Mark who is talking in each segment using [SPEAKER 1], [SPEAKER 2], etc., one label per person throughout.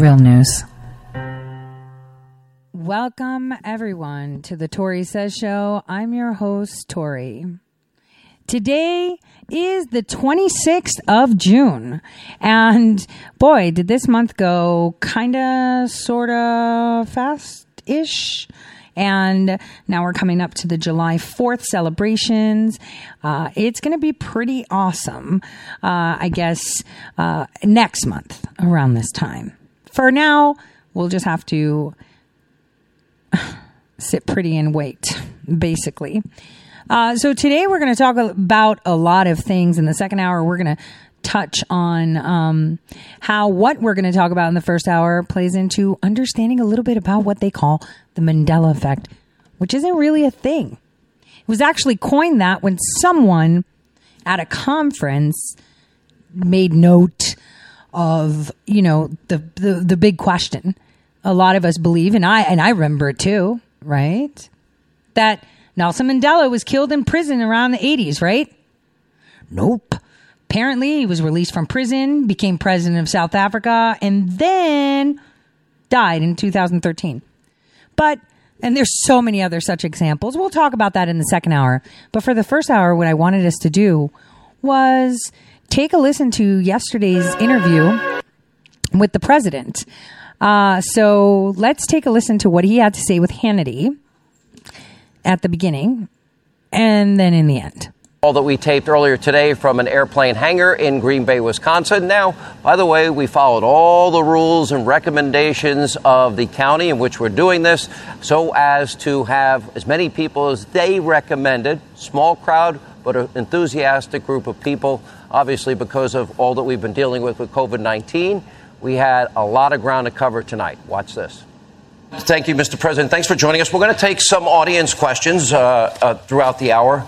[SPEAKER 1] Real news. Welcome, everyone, to the Tori Says Show. I'm your host, Tori. Today is the 26th of June. And boy, did this month go kind of, sort of fast ish. And now we're coming up to the July 4th celebrations. Uh, it's going to be pretty awesome, uh, I guess, uh, next month around this time. For now, we'll just have to sit pretty and wait, basically. Uh, so today we're going to talk about a lot of things. In the second hour, we're going to touch on um, how what we're going to talk about in the first hour plays into understanding a little bit about what they call the Mandela effect, which isn't really a thing. It was actually coined that when someone at a conference made note of you know the the, the big question. A lot of us believe, and I and I remember it too, right? That Nelson Mandela was killed in prison around the 80s, right? Nope. Apparently, he was released from prison, became president of South Africa, and then died in 2013. But, and there's so many other such examples. We'll talk about that in the second hour. But for the first hour, what I wanted us to do was take a listen to yesterday's interview with the president. Uh, so let's take a listen to what he had to say with Hannity at the beginning and then in the end.
[SPEAKER 2] All that we taped earlier today from an airplane hangar in Green Bay, Wisconsin. Now, by the way, we followed all the rules and recommendations of the county in which we're doing this so as to have as many people as they recommended. Small crowd, but an enthusiastic group of people, obviously, because of all that we've been dealing with with COVID 19. We had a lot of ground to cover tonight. Watch this. Thank you, Mr. President. Thanks for joining us. We're going to take some audience questions uh, uh, throughout the hour.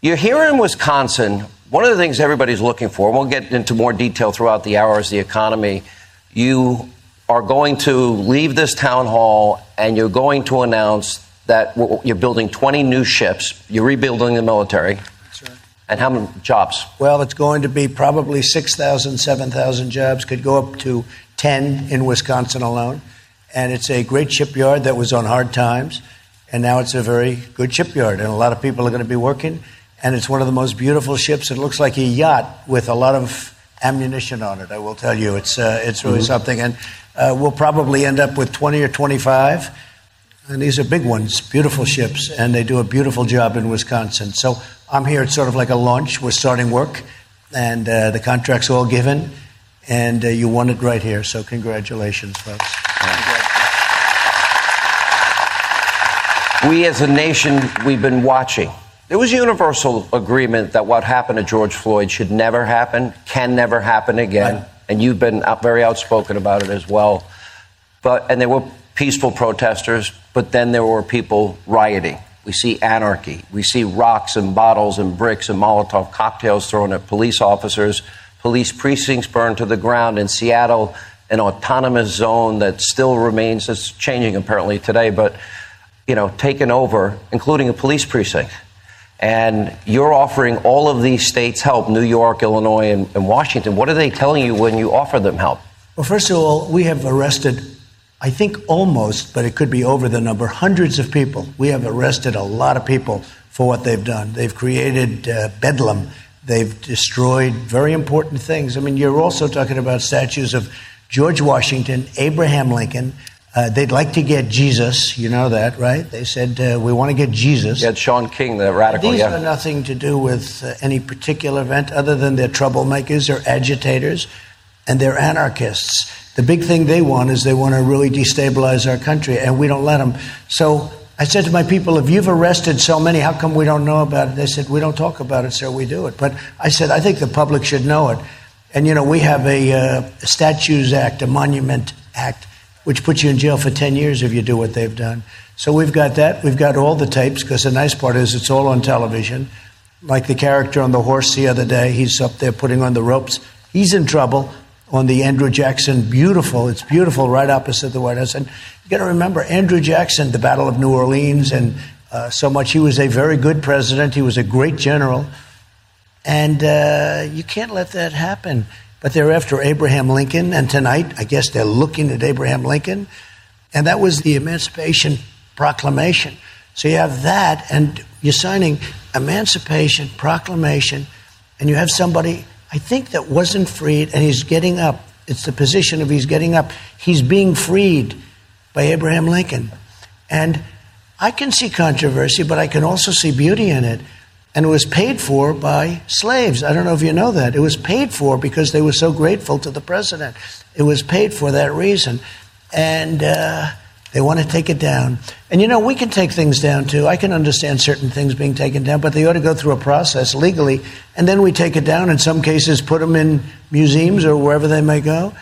[SPEAKER 2] You're here in Wisconsin. One of the things everybody's looking for, and we'll get into more detail throughout the hour, is the economy. You are going to leave this town hall and you're going to announce that you're building 20 new ships. You're rebuilding the military. And how many jobs?
[SPEAKER 3] Well, it's going to be probably 6,000, 7,000 jobs, could go up to 10 in Wisconsin alone. And it's a great shipyard that was on hard times. And now it's a very good shipyard. And a lot of people are going to be working. And it's one of the most beautiful ships. It looks like a yacht with a lot of ammunition on it, I will tell you. It's, uh, it's really mm-hmm. something. And uh, we'll probably end up with 20 or 25. And these are big ones, beautiful ships. And they do a beautiful job in Wisconsin. So I'm here. It's sort of like a launch. We're starting work, and uh, the contract's all given, and uh, you won it right here. So congratulations, folks.
[SPEAKER 2] We as a nation, we've been watching. There was universal agreement that what happened to George Floyd should never happen, can never happen again, right. and you've been very outspoken about it as well. But and there were peaceful protesters, but then there were people rioting. We see anarchy. We see rocks and bottles and bricks and Molotov cocktails thrown at police officers, police precincts burned to the ground in Seattle, an autonomous zone that still remains, it's changing apparently today, but, you know, taken over, including a police precinct. And you're offering all of these states help, New York, Illinois, and, and Washington. What are they telling you when you offer them help?
[SPEAKER 3] Well, first of all, we have arrested I think almost, but it could be over the number, hundreds of people. We have arrested a lot of people for what they've done. They've created uh, bedlam. They've destroyed very important things. I mean, you're also talking about statues of George Washington, Abraham Lincoln. Uh, they'd like to get Jesus. You know that, right? They said, uh, we want to get Jesus.
[SPEAKER 2] You had Shaun King, the radical.
[SPEAKER 3] These
[SPEAKER 2] yeah.
[SPEAKER 3] are nothing to do with uh, any particular event other than they're troublemakers, they're agitators, and they're anarchists. The big thing they want is they want to really destabilize our country, and we don't let them. So I said to my people, if you've arrested so many, how come we don't know about it? They said, we don't talk about it, sir, we do it. But I said, I think the public should know it. And, you know, we have a, uh, Statues Act, a Monument Act, which puts you in jail for 10 years if you do what they've done. So we've got that. We've got all the tapes, because the nice part is it's all on television. Like the character on the horse the other day, he's up there putting on the ropes. He's in trouble on the Andrew Jackson, beautiful. It's beautiful right opposite the White House. And you got to remember, Andrew Jackson, the Battle of New Orleans, and uh, so much. He was a very good president. He was a great general. And uh, you can't let that happen. but they're after Abraham Lincoln. And tonight, I guess they're looking at Abraham Lincoln. And that was the Emancipation Proclamation. So you have that, and you're signing Emancipation Proclamation, and you have somebody, I think, that wasn't freed, and he's getting up. It's the position of he's getting up. He's being freed by Abraham Lincoln. And I can see controversy, but I can also see beauty in it. And it was paid for by slaves. I don't know if you know that. It was paid for because they were so grateful to the president. It was paid for that reason. And uh, they want to take it down. And you know, we can take things down too. I can understand certain things being taken down, but they ought to go through a process legally. And then we take it down, in some cases, put them in museums or wherever they may go.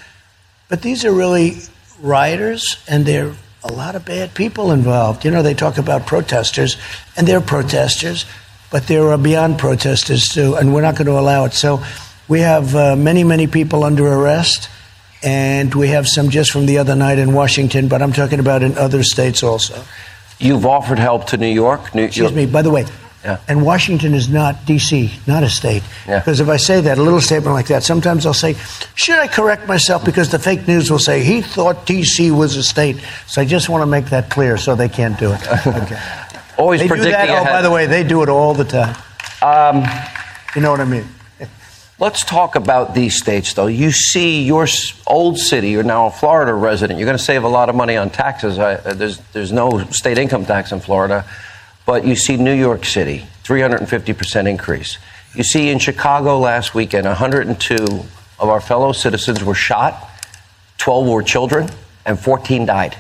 [SPEAKER 3] But these are really rioters, and they're a lot of bad people involved. You know, they talk about protesters, and they're protesters, but there are beyond protesters too, and we're not going to allow it. So we have uh, many, many people under arrest, and we have some just from the other night in Washington, but I'm talking about in other states also.
[SPEAKER 2] You've offered help to New York. New
[SPEAKER 3] Excuse me, by the way.
[SPEAKER 2] Yeah.
[SPEAKER 3] And Washington is not D.C., not a state.
[SPEAKER 2] Yeah.
[SPEAKER 3] Because if I say that, a little statement like that, sometimes I'll say, should I correct myself? Because the fake news will say, he thought D.C. was a state. So I just want to make that clear so they can't do it. Okay.
[SPEAKER 2] Always
[SPEAKER 3] they do
[SPEAKER 2] predicting
[SPEAKER 3] that. Oh, by the way, they do it all the time.
[SPEAKER 2] Um,
[SPEAKER 3] You know what I mean?
[SPEAKER 2] Let's talk about these states, though. You see your old city, you're now a Florida resident. You're going to save a lot of money on taxes. I, uh, there's, there's no state income tax in Florida. But you see New York City, 350% increase. You see in Chicago last weekend, 102 of our fellow citizens were shot, 12 were children, and 14 died.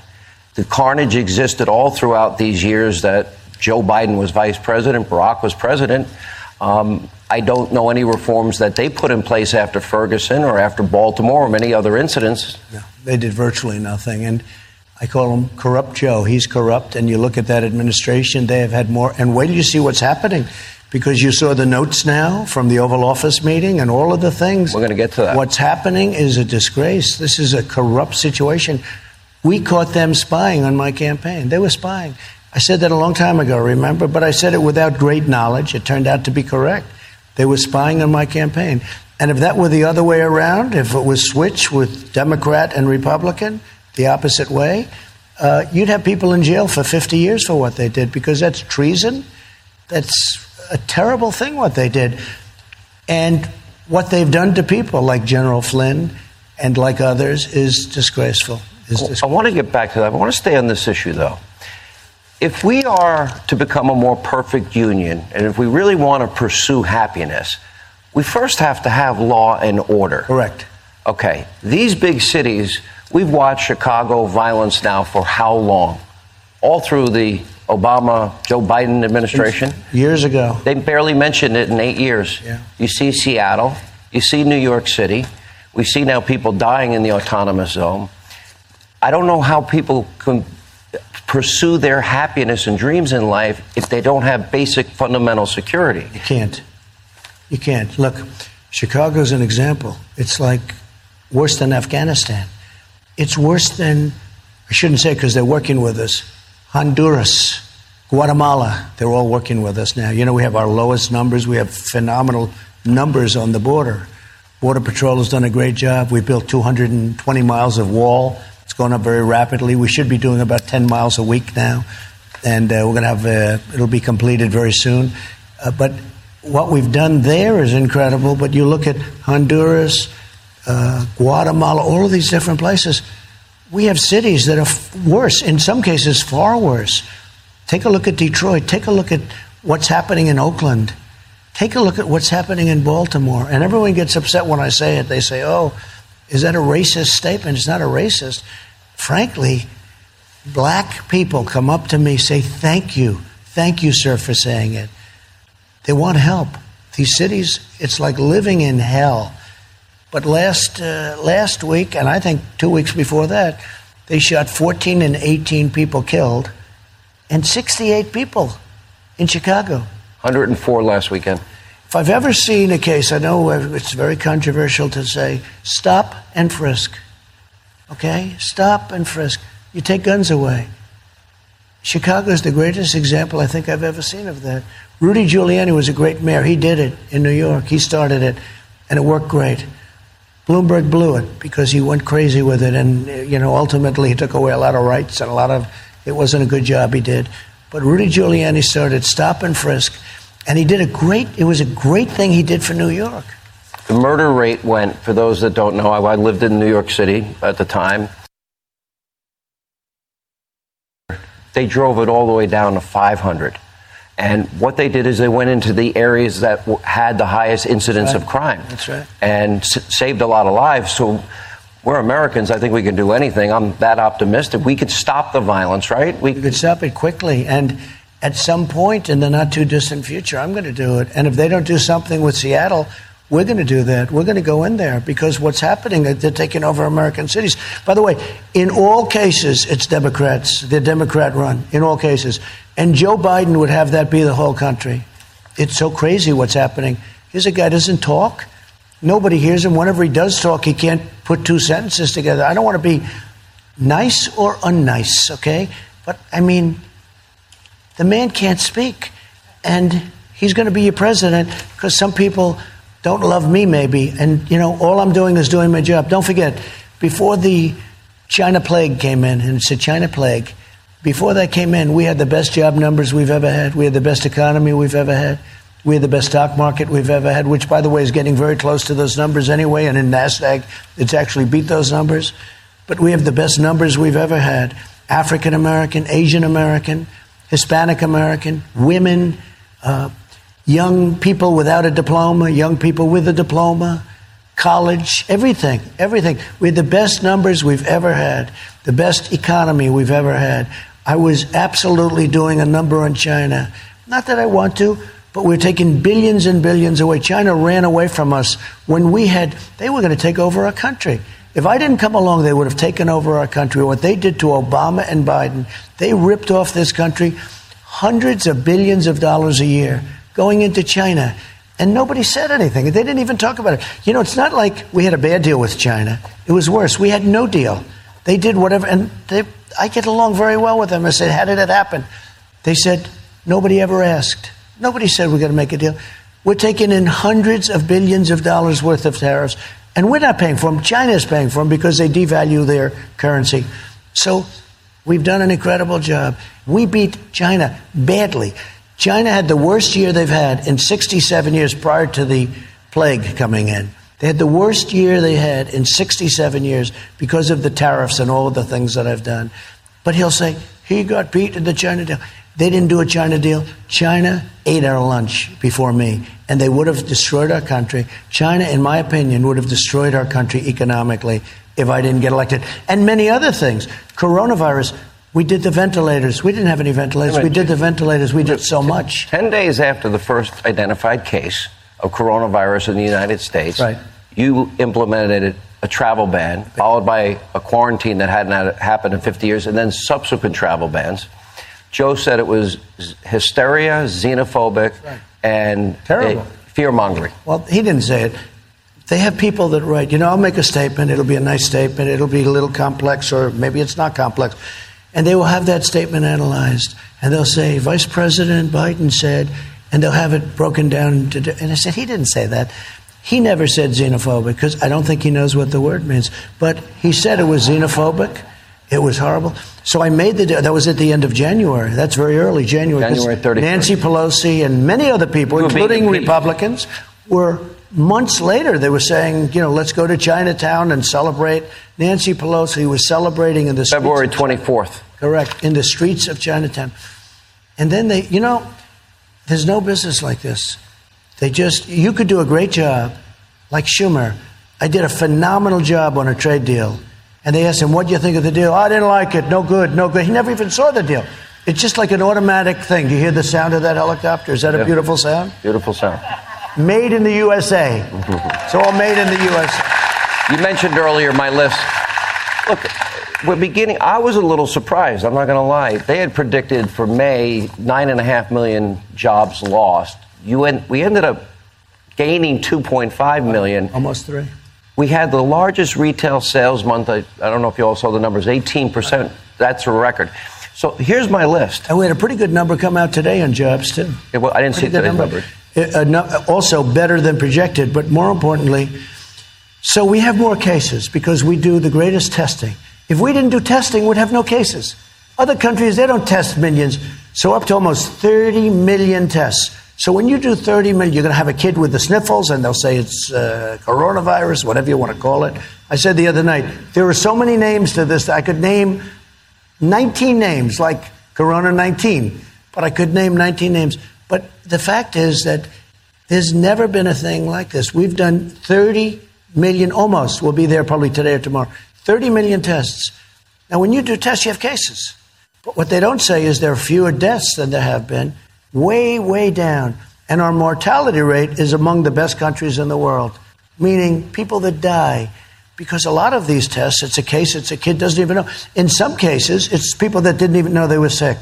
[SPEAKER 2] The carnage existed all throughout these years that Joe Biden was vice president, Barack was president. Um, I don't know any reforms that they put in place after Ferguson or after Baltimore or many other incidents.
[SPEAKER 3] No, they did virtually nothing. And I call him Corrupt Joe. He's corrupt. And you look at that administration, they have had more. And wait till you see what's happening. Because you saw the notes now from the Oval Office meeting and all of the things.
[SPEAKER 2] We're gonna get to that.
[SPEAKER 3] What's happening is a disgrace. This is a corrupt situation. We caught them spying on my campaign. They were spying. I said that a long time ago, remember? But I said it without great knowledge. It turned out to be correct. They were spying on my campaign. And if that were the other way around, if it was switched with Democrat and Republican, the opposite way, uh, you'd have people in jail for 50 years for what they did because that's treason. That's a terrible thing what they did. And what they've done to people like General Flynn and like others is disgraceful. Is disgraceful.
[SPEAKER 2] I want to get back to that. I want to stay on this issue, though. If we are to become a more perfect union, and if we really want to pursue happiness, we first have to have law and order.
[SPEAKER 3] Correct.
[SPEAKER 2] Okay, these big cities, we've watched Chicago violence now for how long? All through the Obama, Joe Biden administration.
[SPEAKER 3] Years ago.
[SPEAKER 2] They barely mentioned it in eight years.
[SPEAKER 3] Yeah.
[SPEAKER 2] You see Seattle, you see New York City, we see now people dying in the autonomous zone. I don't know how people can pursue their happiness and dreams in life if they don't have basic fundamental security.
[SPEAKER 3] You can't. You can't. Look, Chicago's an example. It's like worse than Afghanistan. It's worse than, I shouldn't say because they're working with us, Honduras, Guatemala. They're all working with us now. You know, we have our lowest numbers. We have phenomenal numbers on the border. Border Patrol has done a great job. We built 220 miles of wall. Going up very rapidly. We should be doing about 10 miles a week now, and uh, we're going to have uh, it'll be completed very soon. Uh, but what we've done there is incredible. But you look at Honduras, uh, Guatemala, all of these different places. We have cities that are f- worse. In some cases, far worse. Take a look at Detroit. Take a look at what's happening in Oakland. Take a look at what's happening in Baltimore. And everyone gets upset when I say it. They say, oh, is that a racist statement? It's not a racist. Frankly, black people come up to me, say, thank you. Thank you, sir, for saying it. They want help. These cities, it's like living in hell. But last, uh, last week, and I think two weeks before that, they shot 14 and 18 people killed and 68 people in Chicago.
[SPEAKER 2] 104 last weekend.
[SPEAKER 3] If I've ever seen a case, I know it's very controversial to say, stop and frisk. Okay? Stop and frisk. You take guns away. Chicago is the greatest example I think I've ever seen of that. Rudy Giuliani was a great mayor. He did it in New York. He started it, and it worked great. Bloomberg blew it because he went crazy with it, and you know ultimately he took away a lot of rights and a lot of it wasn't a good job he did. But Rudy Giuliani started stop and frisk, and he did a great. It was a great thing he did for New York.
[SPEAKER 2] The murder rate went. For those that don't know, I lived in New York City at the time. They drove it all the way down to 500. And what they did is they went into the areas that w- had the highest incidence
[SPEAKER 3] right.
[SPEAKER 2] of crime.
[SPEAKER 3] That's right.
[SPEAKER 2] And s- saved a lot of lives. So we're Americans. I think we can do anything. I'm that optimistic. We could stop the violence, right?
[SPEAKER 3] We could stop it quickly. And at some point in the not too distant future, I'm going to do it. And if they don't do something with Seattle, we're going to do that. We're going to go in there because what's happening, uh, they're taking over American cities. By the way, in all cases, it's Democrats. They're Democrat run, in all cases. And Joe Biden would have that be the whole country. It's so crazy what's happening. Here's a guy doesn't talk. Nobody hears him. Whenever he does talk, he can't put two sentences together. I don't want to be nice or unnice, okay? But I mean, the man can't speak. And he's going to be your president because some people don't love me, maybe. And, you know, all I'm doing is doing my job. Don't forget, before the China plague came in, and it's a China plague, before that came in, we had the best job numbers we've ever had. We had the best economy we've ever had. We had the best stock market we've ever had, which, by the way, is getting very close to those numbers anyway. And in NASDAQ, it's actually beat those numbers. But we have the best numbers we've ever had African American, Asian American, Hispanic American, women, uh, young people without a diploma, young people with a diploma, college, everything, everything. We had the best numbers we've ever had, the best economy we've ever had. I was absolutely doing a number on China. Not that I want to, but we're taking billions and billions away. China ran away from us when we had, they were going to take over our country. If I didn't come along, they would have taken over our country. What they did to Obama and Biden, they ripped off this country hundreds of billions of dollars a year going into China. And nobody said anything. They didn't even talk about it. You know, it's not like we had a bad deal with China. It was worse. We had no deal. They did whatever, and they, I get along very well with them. I said, How did it happen? They said, Nobody ever asked. Nobody said we're going to make a deal. We're taking in hundreds of billions of dollars worth of tariffs, and we're not paying for them. China is paying for them because they devalue their currency. So we've done an incredible job. We beat China badly. China had the worst year they've had in 67 years prior to the plague coming in. They had the worst year they had in 67 years because of the tariffs and all of the things that I've done. But he'll say, he got beat in the China deal. They didn't do a China deal. China ate our lunch before me, and they would have destroyed our country. China, in my opinion, would have destroyed our country economically if I didn't get elected. And many other things. Coronavirus, we did the ventilators. We didn't have any ventilators. We did the ventilators. We did so much.
[SPEAKER 2] 10 days after the first identified case of coronavirus in the United States,
[SPEAKER 3] right.
[SPEAKER 2] you implemented a travel ban, followed by a quarantine that hadn't happened in 50 years, and then subsequent travel bans. Joe said it was hysteria, xenophobic, right. and uh, fear mongering.
[SPEAKER 3] Well, he didn't say it. They have people that write, you know, I'll make a statement. It'll be a nice statement. It'll be a little complex, or maybe it's not complex. And they will have that statement analyzed. And they'll say, Vice President Biden said, and they'll have it broken down. To, and I said, he didn't say that. He never said xenophobic because I don't think he knows what the word means. But he said it was xenophobic. It was horrible. So I made the that was at the end of January. That's very early, January.
[SPEAKER 2] January 31st.
[SPEAKER 3] Nancy Pelosi and many other people, including Republicans, were months later they were saying, you know, let's go to Chinatown and celebrate. Nancy Pelosi was celebrating in the
[SPEAKER 2] February 24th.
[SPEAKER 3] Correct, in the streets of Chinatown. And then they, you know, there's no business like this. They just, you could do a great job, like Schumer. I did a phenomenal job on a trade deal. And they asked him, What do you think of the deal? Oh, I didn't like it. No good, no good. He never even saw the deal. It's just like an automatic thing. Do you hear the sound of that helicopter? Is that a beautiful sound?
[SPEAKER 2] Beautiful sound.
[SPEAKER 3] Made in the USA. it's all made in the USA.
[SPEAKER 2] You mentioned earlier my list. Look, we're beginning. I was a little surprised. I'm not going to lie. They had predicted for May nine and a half million jobs lost. You en- we ended up gaining 2.5 million.
[SPEAKER 3] Almost three.
[SPEAKER 2] We had the largest retail sales month. I, I don't know if you all saw the numbers. 18 percent. That's a record. So here's my list.
[SPEAKER 3] And we had a pretty good number come out today on jobs too.
[SPEAKER 2] Yeah, well, I didn't
[SPEAKER 3] pretty
[SPEAKER 2] see today's number.
[SPEAKER 3] Uh, also better than projected, but more importantly So we have more cases because we do the greatest testing. If we didn't do testing, we'd have no cases. Other countries, they don't test millions. So up to almost 30 million tests. So when you do 30 million, you're going to have a kid with the sniffles, and they'll say it's uh, coronavirus, whatever you want to call it. I said the other night, there are so many names to this. I could name 19 names, like Corona 19, but I could name 19 names. But the fact is that there's never been a thing like this. We've done 30 million, almost. We'll be there probably today or tomorrow. 30 million tests. Now, when you do tests, you have cases. But what they don't say is there are fewer deaths than there have been, way, way down. And our mortality rate is among the best countries in the world, meaning people that die. Because a lot of these tests, it's a case, it's a kid doesn't even know. In some cases, it's people that didn't even know they were sick.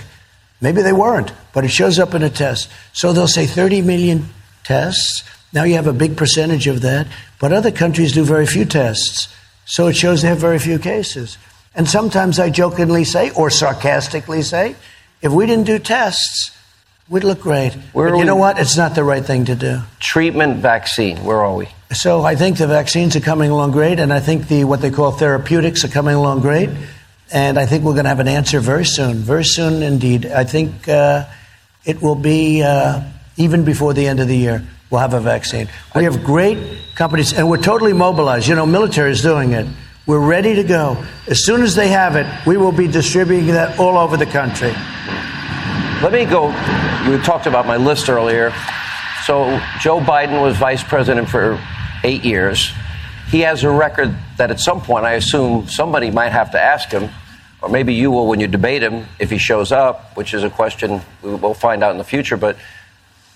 [SPEAKER 3] Maybe they weren't, but it shows up in a test. So they'll say 30 million tests. Now you have a big percentage of that, but other countries do very few tests. So it shows they have very few cases. And sometimes I jokingly say, or sarcastically say, if we didn't do tests, we'd look great.
[SPEAKER 2] Where
[SPEAKER 3] but you know what? It's not the right thing to do.
[SPEAKER 2] Treatment vaccine. Where are we?
[SPEAKER 3] So I think the vaccines are coming along great, and I think the what they call therapeutics are coming along great, and I think we're going to have an answer very soon, very soon indeed. I think uh, it will be uh, even before the end of the year. We'll have a vaccine. We have great companies, and we're totally mobilized. You know, military is doing it. We're ready to go. As soon as they have it, we will be distributing that all over the country.
[SPEAKER 2] Let me go. You talked about my list earlier. So Joe Biden was vice president for eight years. He has a record that at some point, I assume somebody might have to ask him, or maybe you will when you debate him if he shows up, which is a question we will find out in the future. But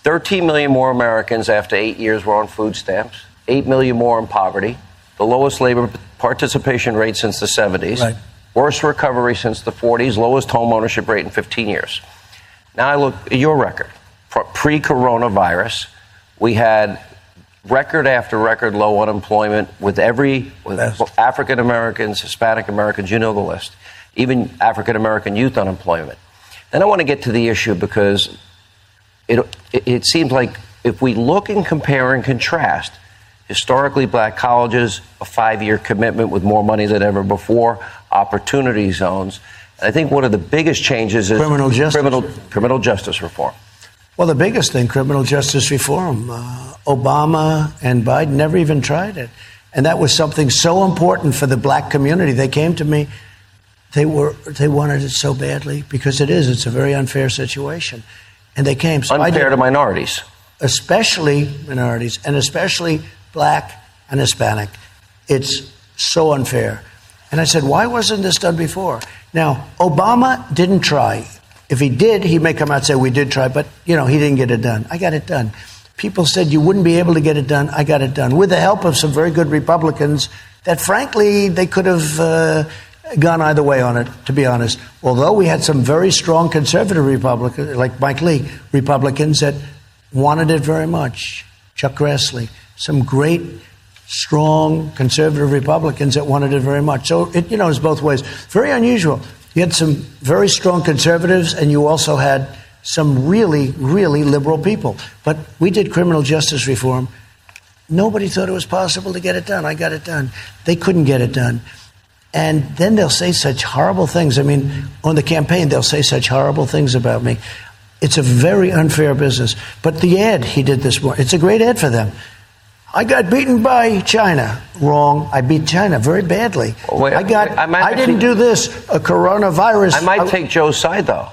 [SPEAKER 2] 13 million more Americans after eight years were on food stamps, 8 million more in poverty, the lowest labor participation rate since the 70s,
[SPEAKER 3] Right.
[SPEAKER 2] worst recovery since the 40s, lowest home ownership rate in 15 years. Now I look at your record. Pre coronavirus, we had record after record low unemployment with every with African Americans, Hispanic Americans, you know the list, even African American youth unemployment. Then I want to get to the issue because it, it, it seems like if we look and compare and contrast historically black colleges, a five year commitment with more money than ever before, opportunity zones. I think one of the biggest changes is
[SPEAKER 3] Criminal justice
[SPEAKER 2] criminal, criminal justice reform.
[SPEAKER 3] Well, the biggest thing, criminal justice reform. Uh, Obama and Biden never even tried it. And that was something so important for the black community. They came to me, they, were, they wanted it so badly because it is. It's a very unfair situation. And they came. So
[SPEAKER 2] Unfair to minorities.
[SPEAKER 3] especially minorities, and especially black and Hispanic. It's so unfair. And I said, why wasn't this done before? Now, Obama didn't try. If he did, he may come out and say, we did try, but, you know, he didn't get it done. I got it done. People said you wouldn't be able to get it done. I got it done with the help of some very good Republicans that, frankly, they could have uh, gone either way on it, to be honest. Although we had some very strong conservative Republicans, like Mike Lee, Republicans that wanted it very much. Chuck Grassley, some great, strong conservative Republicans that wanted it very much. So it, you know, is both ways. Very unusual. You had some very strong conservatives, and you also had some really, really liberal people. But we did criminal justice reform. Nobody thought it was possible to get it done. I got it done. They couldn't get it done. And then they'll say such horrible things. I mean, on the campaign, they'll say such horrible things about me. It's a very unfair business. But the ad he did this morning, it's a great ad for them. I got beaten by China. Wrong. I beat China very badly.
[SPEAKER 2] Wait,
[SPEAKER 3] I got.
[SPEAKER 2] wait, I
[SPEAKER 3] I didn't
[SPEAKER 2] actually-
[SPEAKER 3] do this. A coronavirus.
[SPEAKER 2] I might take Joe's side, though,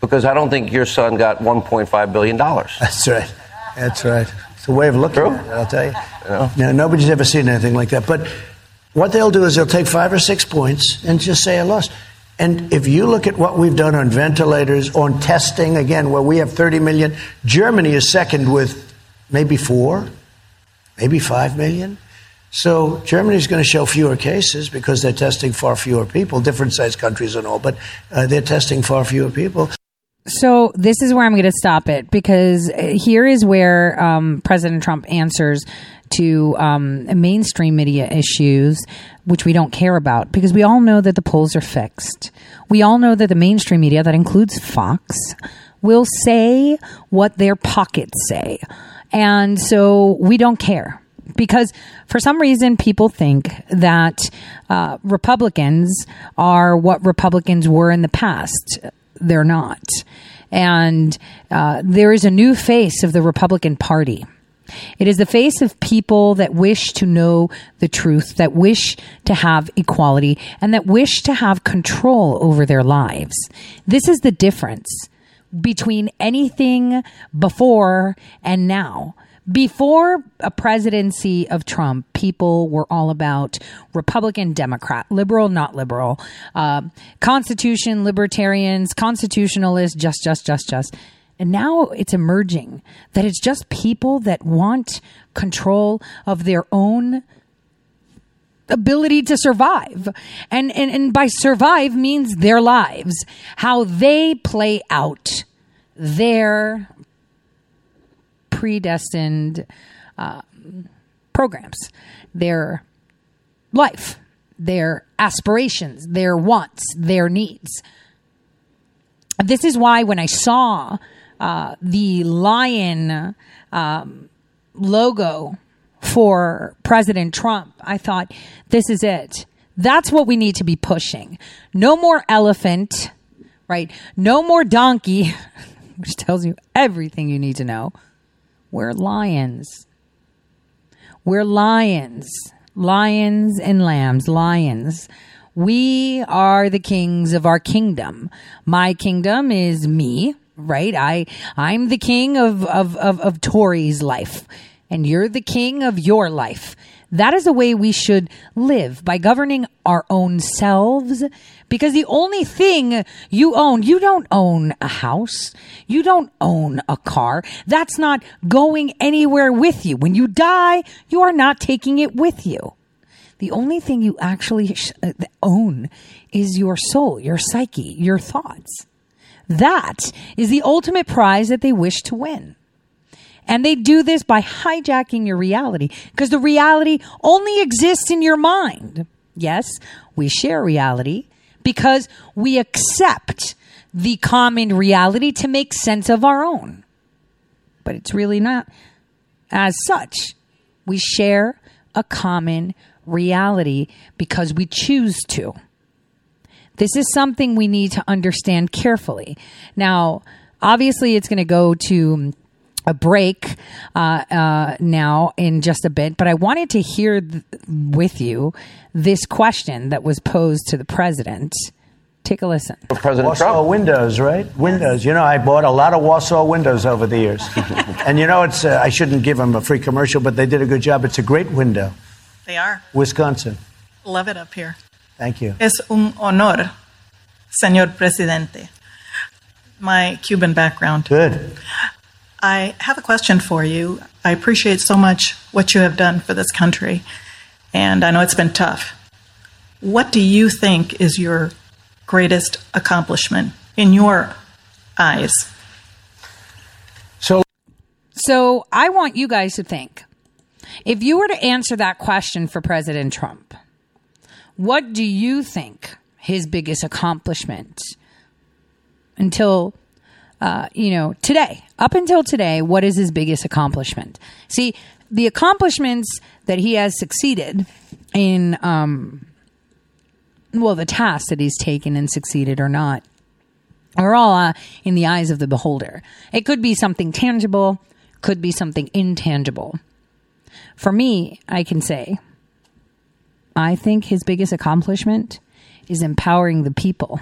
[SPEAKER 2] because I don't think your son got $1.5 billion.
[SPEAKER 3] That's right. That's right. It's a way of looking
[SPEAKER 2] True.
[SPEAKER 3] at it, I'll tell you. No, nobody's ever seen anything like that. But what they'll do is they'll take five or six points and just say I lost. And if you look at what we've done on ventilators, on testing, again, where we have 30 million, Germany is second with maybe four, maybe five million. So Germany's going to show fewer cases because they're testing far fewer people, different sized countries and all, but uh, they're testing far fewer people.
[SPEAKER 1] So this is where I'm going to stop it because uh, here is where um, President Trump answers to um, mainstream media issues, which we don't care about because we all know that the polls are fixed. We all know that the mainstream media, that includes Fox, will say what their pockets say. And so we don't care because for some reason people think that uh, Republicans are what Republicans were in the past. They're not. And uh, there is a new face of the Republican Party. It is the face of people that wish to know the truth, that wish to have equality, and that wish to have control over their lives. This is the difference between anything before and now. Before a presidency of Trump, people were all about Republican, Democrat, liberal, not liberal, uh, Constitution, libertarians, constitutionalists, just, just, just, just. And now it's emerging that it's just people that want control of their own ability to survive. And, and, and by survive means their lives, how they play out their predestined uh, programs, their life, their aspirations, their wants, their needs. This is why when I saw uh, the lion um, logo for President Trump, I thought, this is it. That's what we need to be pushing. No more elephant, right? No more donkey, which tells you everything you need to know. We're lions. We're lions. Lions and lambs, lions. We are the kings of our kingdom. My kingdom is me, right? I, I'm the king of, of, of, of Tori's life and you're the king of your life. That is the way we should live by governing our own selves. Because the only thing you own, you don't own a house. You don't own a car. That's not going anywhere with you. When you die, you are not taking it with you. The only thing you actually uh, own is your soul, your psyche, your thoughts. That is the ultimate prize that they wish to win. And they do this by hijacking your reality because the reality only exists in your mind. Yes, we share reality because we accept the common reality to make sense of our own. But it's really not as such. We share a common reality because we choose to. This is something we need to understand carefully. Now, obviously, it's going to go to a break uh, uh, now in just a bit, but I wanted to hear th- with you this question that was posed to the president. Take a listen.
[SPEAKER 2] President
[SPEAKER 3] Warsaw
[SPEAKER 2] Trump.
[SPEAKER 3] windows, right? Windows. You know, I bought a lot of Warsaw windows over the years. and you know, it's uh, I shouldn't give them a free commercial, but they did a good job. It's a great window.
[SPEAKER 4] They are.
[SPEAKER 3] Wisconsin.
[SPEAKER 4] Love it up here.
[SPEAKER 3] Thank you.
[SPEAKER 4] Es un honor, señor presidente. My Cuban background.
[SPEAKER 3] Good.
[SPEAKER 4] I have a question for you. I appreciate so much what you have done for this country, and I know it's been tough. What do you think is your greatest accomplishment in your eyes?
[SPEAKER 3] So
[SPEAKER 1] So I want you guys to think if you were to answer that question for President Trump, what do you think his biggest accomplishment until uh, you know today up until today what is his biggest accomplishment see the accomplishments that he has succeeded in um well the tasks that he's taken and succeeded or not are all uh, in the eyes of the beholder. It could be something tangible, could be something intangible. For me, I can say, I think his biggest accomplishment is empowering the people.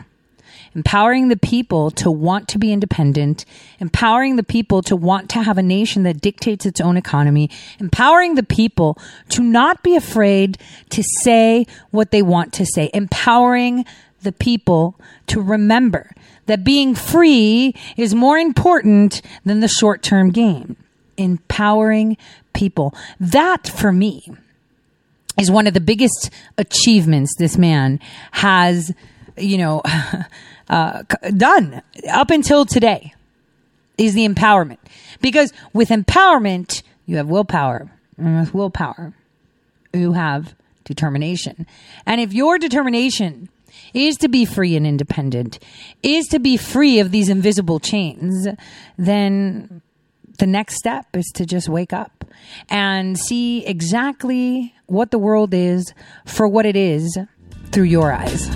[SPEAKER 1] Empowering the people to want to be independent, empowering the people to want to have a nation that dictates its own economy, empowering the people to not be afraid to say what they want to say, empowering the people to remember that being free is more important than the short term gain. Empowering people. That for me is one of the biggest achievements this man has, you know, uh, done up until today is the empowerment. Because with empowerment, you have willpower. And with willpower, you have determination. And if your determination is to be free and independent, is to be free of these invisible chains, then the next step is to just wake up and see exactly what the world is for what it is through your eyes.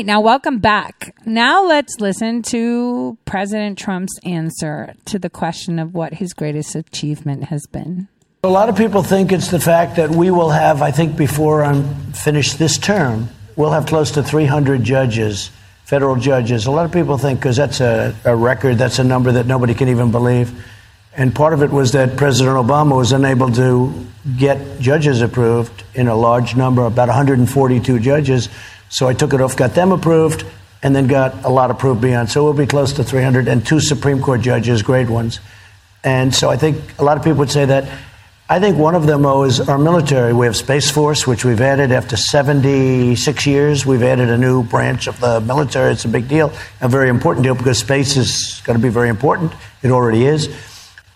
[SPEAKER 1] Right, now welcome back. Now let's listen to President Trump's answer to the question of what his greatest achievement has been.
[SPEAKER 3] A lot of people think it's the fact that we will have, I think, before I'm finished this term, we'll have close to 300 judges, federal judges. A lot of people think because that's a, a record, that's a number that nobody can even believe. And part of it was that President Obama was unable to get judges approved in a large number, about 142 judges. So I took it off, got them approved, and then got a lot approved beyond. So we'll be close to 300 and two Supreme Court judges, great ones. And so I think a lot of people would say that. I think one of them though, is our military. We have Space Force, which we've added after 76 years. We've added a new branch of the military. It's a big deal, a very important deal because space is going to be very important. It already is.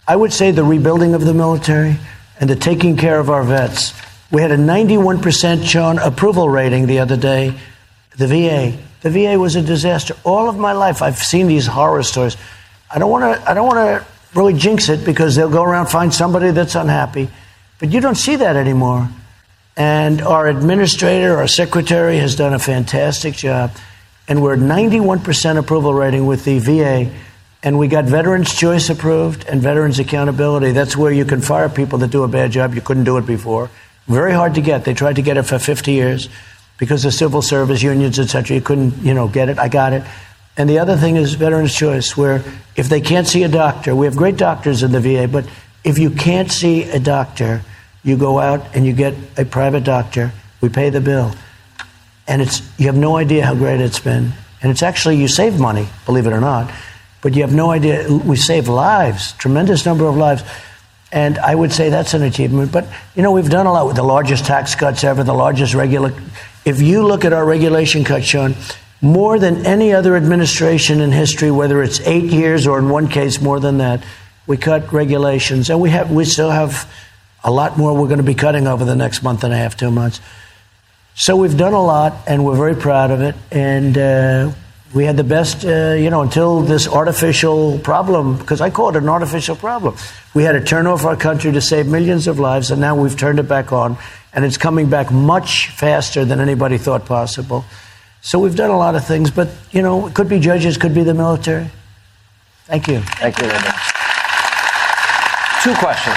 [SPEAKER 3] I would say the rebuilding of the military and the taking care of our vets. We had a 91% Sean approval rating the other day. The VA. The VA was a disaster. All of my life, I've seen these horror stories. I don't want to. I don't want to really jinx it because they'll go around find somebody that's unhappy, but you don't see that anymore. And our administrator, our secretary, has done a fantastic job, and we're 91% approval rating with the VA. And we got Veterans Choice approved and Veterans Accountability. That's where you can fire people that do a bad job. You couldn't do it before. Very hard to get. They tried to get it for 50 years because of civil service unions, etc. You couldn't, you know, get it. I got it. And the other thing is Veterans Choice, where if they can't see a doctor, we have great doctors in the VA, but if you can't see a doctor, you go out and you get a private doctor. We pay the bill, and it's you have no idea how great it's been. And it's actually you save money, believe it or not, but you have no idea. We save lives, tremendous number of lives. And I would say that's an achievement. But, you know, we've done a lot with the largest tax cuts ever, the largest regular. If you look at our regulation cuts, Sean, more than any other administration in history, whether it's eight years or in one case more than that, we cut regulations. And we, have, we still have a lot more we're going to be cutting over the next month and a half, two months. So we've done a lot, and we're very proud of it. And uh, we had the best, uh, you know, until this artificial problem, because I call it an artificial problem. We had to turn off our country to save millions of lives, and now we've turned it back on, and it's coming back much faster than anybody thought possible. So we've done a lot of things, but, you know, it could be judges, could be the military. Thank you.
[SPEAKER 2] Thank you, Linda. Two questions.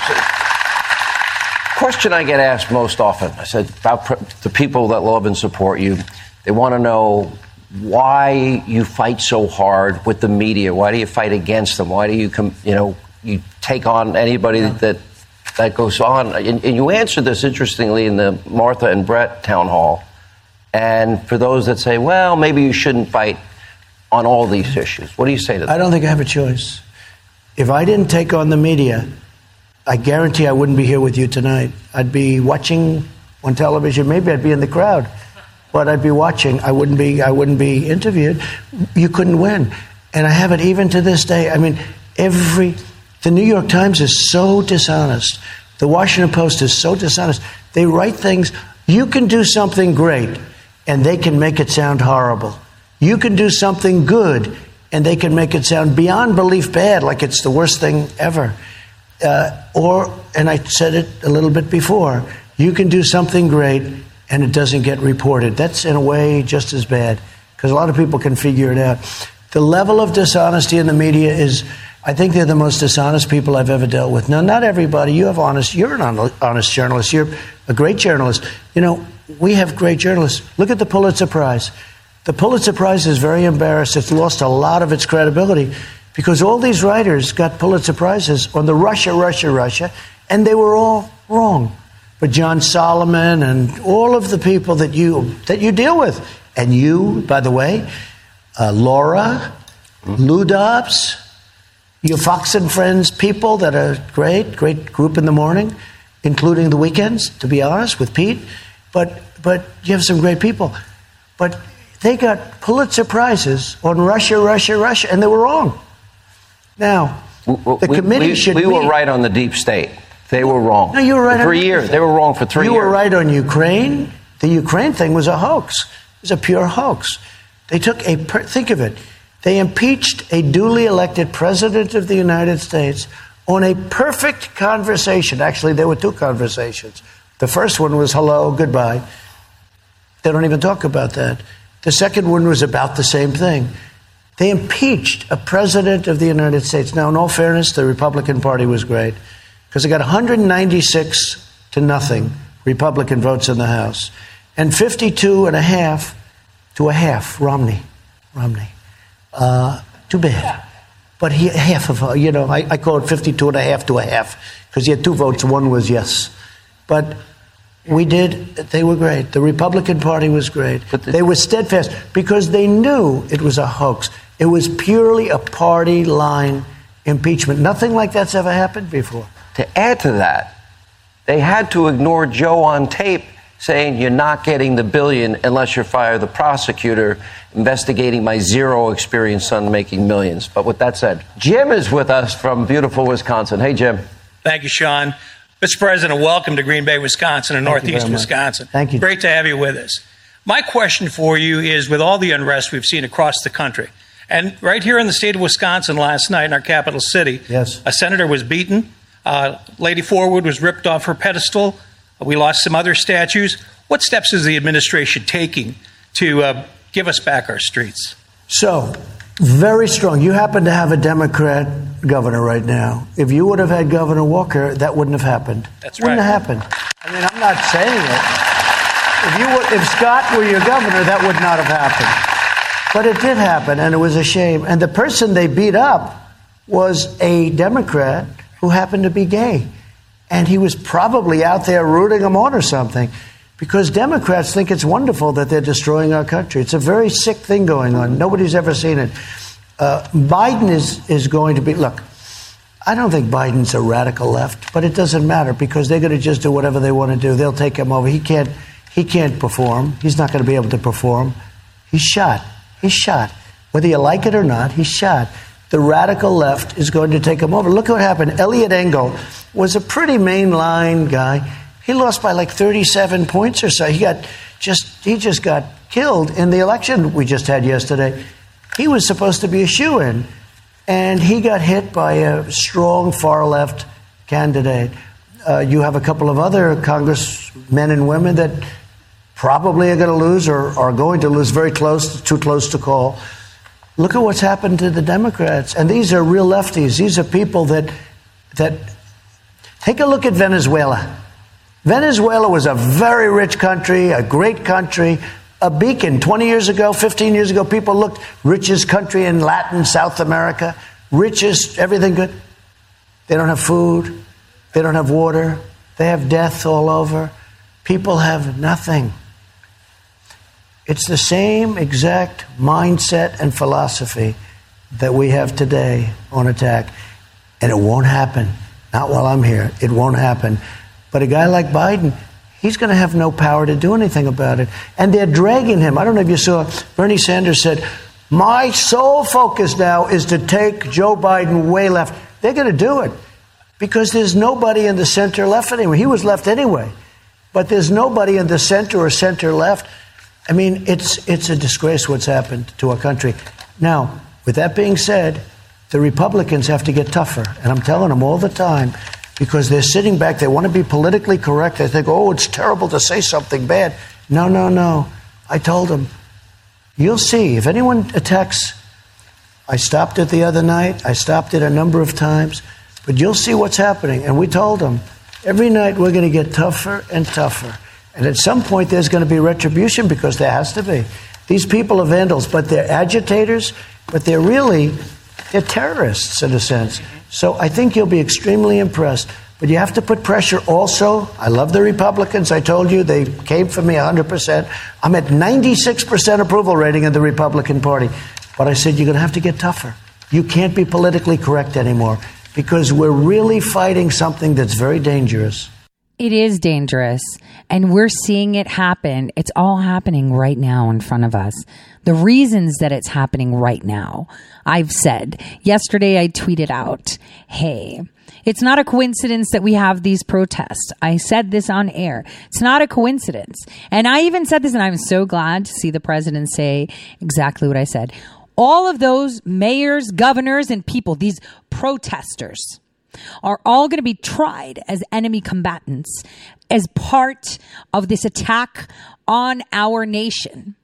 [SPEAKER 2] Question I get asked most often. I said about the people that love and support you. They want to know why you fight so hard with the media. Why do you fight against them? Why do you, com- you know, you take on anybody yeah. that that goes on? And, and you answered this interestingly in the Martha and Bret town hall. And for those that say, well, maybe you shouldn't fight on all these issues, what do you say to them?
[SPEAKER 3] I don't think I have a choice. If I didn't take on the media, I guarantee I wouldn't be here with you tonight. I'd be watching on television. Maybe I'd be in the crowd, but I'd be watching. I wouldn't be. I wouldn't be interviewed. You couldn't win, and I have it even to this day. I mean, every the New York Times is so dishonest. The Washington Post is so dishonest. They write things. You can do something great, and they can make it sound horrible. You can do something good, and they can make it sound beyond belief bad, like it's the worst thing ever. Uh, or, and I said it a little bit before, you can do something great and it doesn't get reported. That's in a way just as bad because a lot of people can figure it out. The level of dishonesty in the media is, I think they're the most dishonest people I've ever dealt with. Now, not everybody. You have honest, you're an honest journalist. You're a great journalist. You know, we have great journalists. Look at the Pulitzer Prize. The Pulitzer Prize is very embarrassed. It's lost a lot of its credibility because all these writers got Pulitzer Prizes on the Russia, Russia, Russia, and they were all wrong. But John Solomon and all of the people that you that you deal with, and you, by the way, uh, Laura, Lou Dobbs, your Fox and Friends people that are great, great group in the morning, including the weekends, to be honest, with Pete. But but you have some great people. But they got Pulitzer prizes on Russia, Russia, Russia, and they were wrong. Now, the
[SPEAKER 2] we,
[SPEAKER 3] committee
[SPEAKER 2] we,
[SPEAKER 3] should.
[SPEAKER 2] We were
[SPEAKER 3] meet.
[SPEAKER 2] right on the deep state. They were wrong.
[SPEAKER 3] No, you were right
[SPEAKER 2] For three years. They were wrong for three
[SPEAKER 3] you
[SPEAKER 2] years.
[SPEAKER 3] were right on Ukraine. The Ukraine thing was a hoax. It was a pure hoax. They took a think of it. They impeached a duly elected president of the United States on a perfect conversation. Actually, there were two conversations. The first one was hello, goodbye. They don't even talk about that. The second one was about the same thing. They impeached a president of the United States. Now, in all fairness, the Republican Party was great because they got 196 to nothing Republican votes in the House and 52 and a half to a half Romney. Romney. Uh, too bad. But he, half of, you know, I, I call it 52 and a half to a half because he had two votes. One was yes. But we did, they were great. The Republican Party was great.
[SPEAKER 2] The-
[SPEAKER 3] they were steadfast because they knew it was a hoax. It was purely a party line impeachment. Nothing like that's ever happened before.
[SPEAKER 2] To add to that, they had to ignore Joe on tape saying you're not getting the billion unless you fire the prosecutor investigating my zero experience son making millions. But with that said, Jim is with us from beautiful Wisconsin. Hey, Jim.
[SPEAKER 5] Thank you, Sean. Mr. President, welcome to Green Bay, Wisconsin, and
[SPEAKER 3] Thank
[SPEAKER 5] Northeast. Wisconsin.
[SPEAKER 3] Thank you.
[SPEAKER 5] Great to have you with us. My question for you is with all the unrest we've seen across the country, and right here in the state of Wisconsin last night in our capital city,
[SPEAKER 3] Yes.
[SPEAKER 5] a senator was beaten, uh, Lady Forward was ripped off her pedestal, we lost some other statues. What steps is the administration taking to uh, give us back our streets?
[SPEAKER 3] So, very strong. You happen to have a Democrat governor right now. If you would have had Governor Walker, that wouldn't have happened.
[SPEAKER 5] That's
[SPEAKER 3] wouldn't
[SPEAKER 5] right.
[SPEAKER 3] have happened. I mean, I'm not saying it. If you would, if Scott were your governor, that would not have happened. But it did happen, and it was a shame. And the person they beat up was a Democrat who happened to be gay. And he was probably out there rooting them on or something. Because Democrats think it's wonderful that they're destroying our country. It's a very sick thing going on. Nobody's ever seen it. Uh, Biden is, is going to be, look, I don't think Biden's a radical left, but it doesn't matter because they're going to just do whatever they want to do. They'll take him over. He can't, he can't perform. He's not going to be able to perform. He's shot. He's shot. Whether you like it or not, he's shot. The radical left is going to take him over. Look what happened. Eliot Engel was a pretty mainline guy. He lost by like 37 points or so. He got just he just got killed in the election we just had yesterday. He was supposed to be a shoe in, and he got hit by a strong far left candidate. Uh, you have a couple of other congressmen and women that probably are going to lose or are going to lose very close, too close to call. Look at what's happened to the Democrats, and these are real lefties. These are people that that take a look at Venezuela. Venezuela was a very rich country, a great country, a beacon. 20 years ago, 15 years ago, people looked richest country in Latin, South America, richest, everything good. They don't have food, they don't have water, they have death all over. People have nothing. It's the same exact mindset and philosophy that we have today on attack. And it won't happen. Not while I'm here. It won't happen. But a guy like Biden, he's going to have no power to do anything about it. And they're dragging him. I don't know if you saw, Bernie Sanders said, My sole focus now is to take Joe Biden way left. They're going to do it because there's nobody in the center left anyway. He was left anyway. But there's nobody in the center or center left. I mean, it's, it's a disgrace what's happened to our country. Now, with that being said, the Republicans have to get tougher. And I'm telling them all the time because they're sitting back. They want to be politically correct. They think, oh, it's terrible to say something bad. No, no, no. I told them, you'll see. If anyone attacks, I stopped it the other night. I stopped it a number of times. But you'll see what's happening. And we told them, every night we're going to get tougher and tougher. And at some point, there's going to be retribution because there has to be. These people are vandals, but they're agitators, but they're really they're terrorists in a sense. So I think you'll be extremely impressed. But you have to put pressure also. I love the Republicans. I told you they came for me 100%. I'm at 96% approval rating in the Republican Party. But I said, you're going to have to get tougher. You can't be politically correct anymore because we're really fighting something that's very dangerous.
[SPEAKER 1] It is dangerous, and we're seeing it happen. It's all happening right now in front of us. The reasons that it's happening right now, I've said. Yesterday, I tweeted out, Hey, it's not a coincidence that we have these protests. I said this on air. It's not a coincidence. And I even said this, and I'm so glad to see the president say exactly what I said. All of those mayors, governors, and people, these protesters, are all going to be tried as enemy combatants as part of this attack on our nation.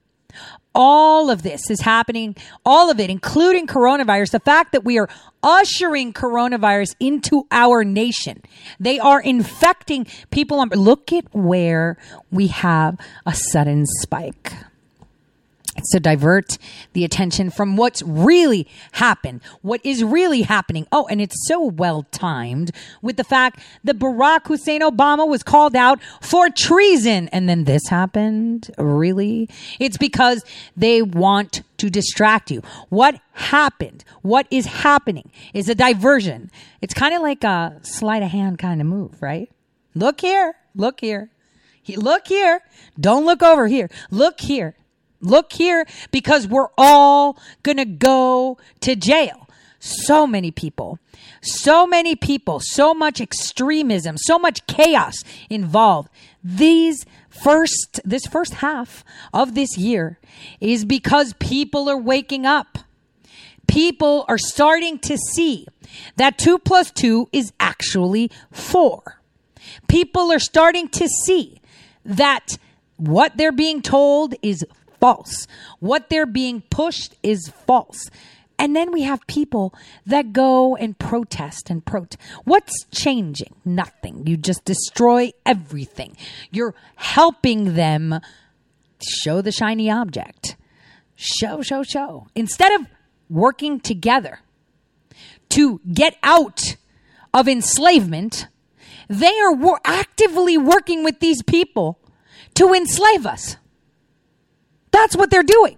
[SPEAKER 1] All of this is happening, all of it, including coronavirus. The fact that we are ushering coronavirus into our nation. They are infecting people. Look at where we have a sudden spike. To divert the attention from what's really happened, what is really happening. Oh, and it's so well timed with the fact that Barack Hussein Obama was called out for treason. And then this happened. Really? It's because they want to distract you. What happened? What is happening is a diversion. It's kind of like a sleight of hand kind of move, right? Look here. Look here. Look here. Don't look over here. Look here. Look here because we're all going to go to jail. So many people, so many people, so much extremism, so much chaos involved. These first, this first half of this year is because people are waking up. People are starting to see that two plus two is actually four. People are starting to see that what they're being told is false. What they're being pushed is false. And then we have people that go and protest and protest. What's changing? Nothing. You just destroy everything. You're helping them show the shiny object. Show, show, show. Instead of working together to get out of enslavement, they are actively working with these people to enslave us. That's what they're doing.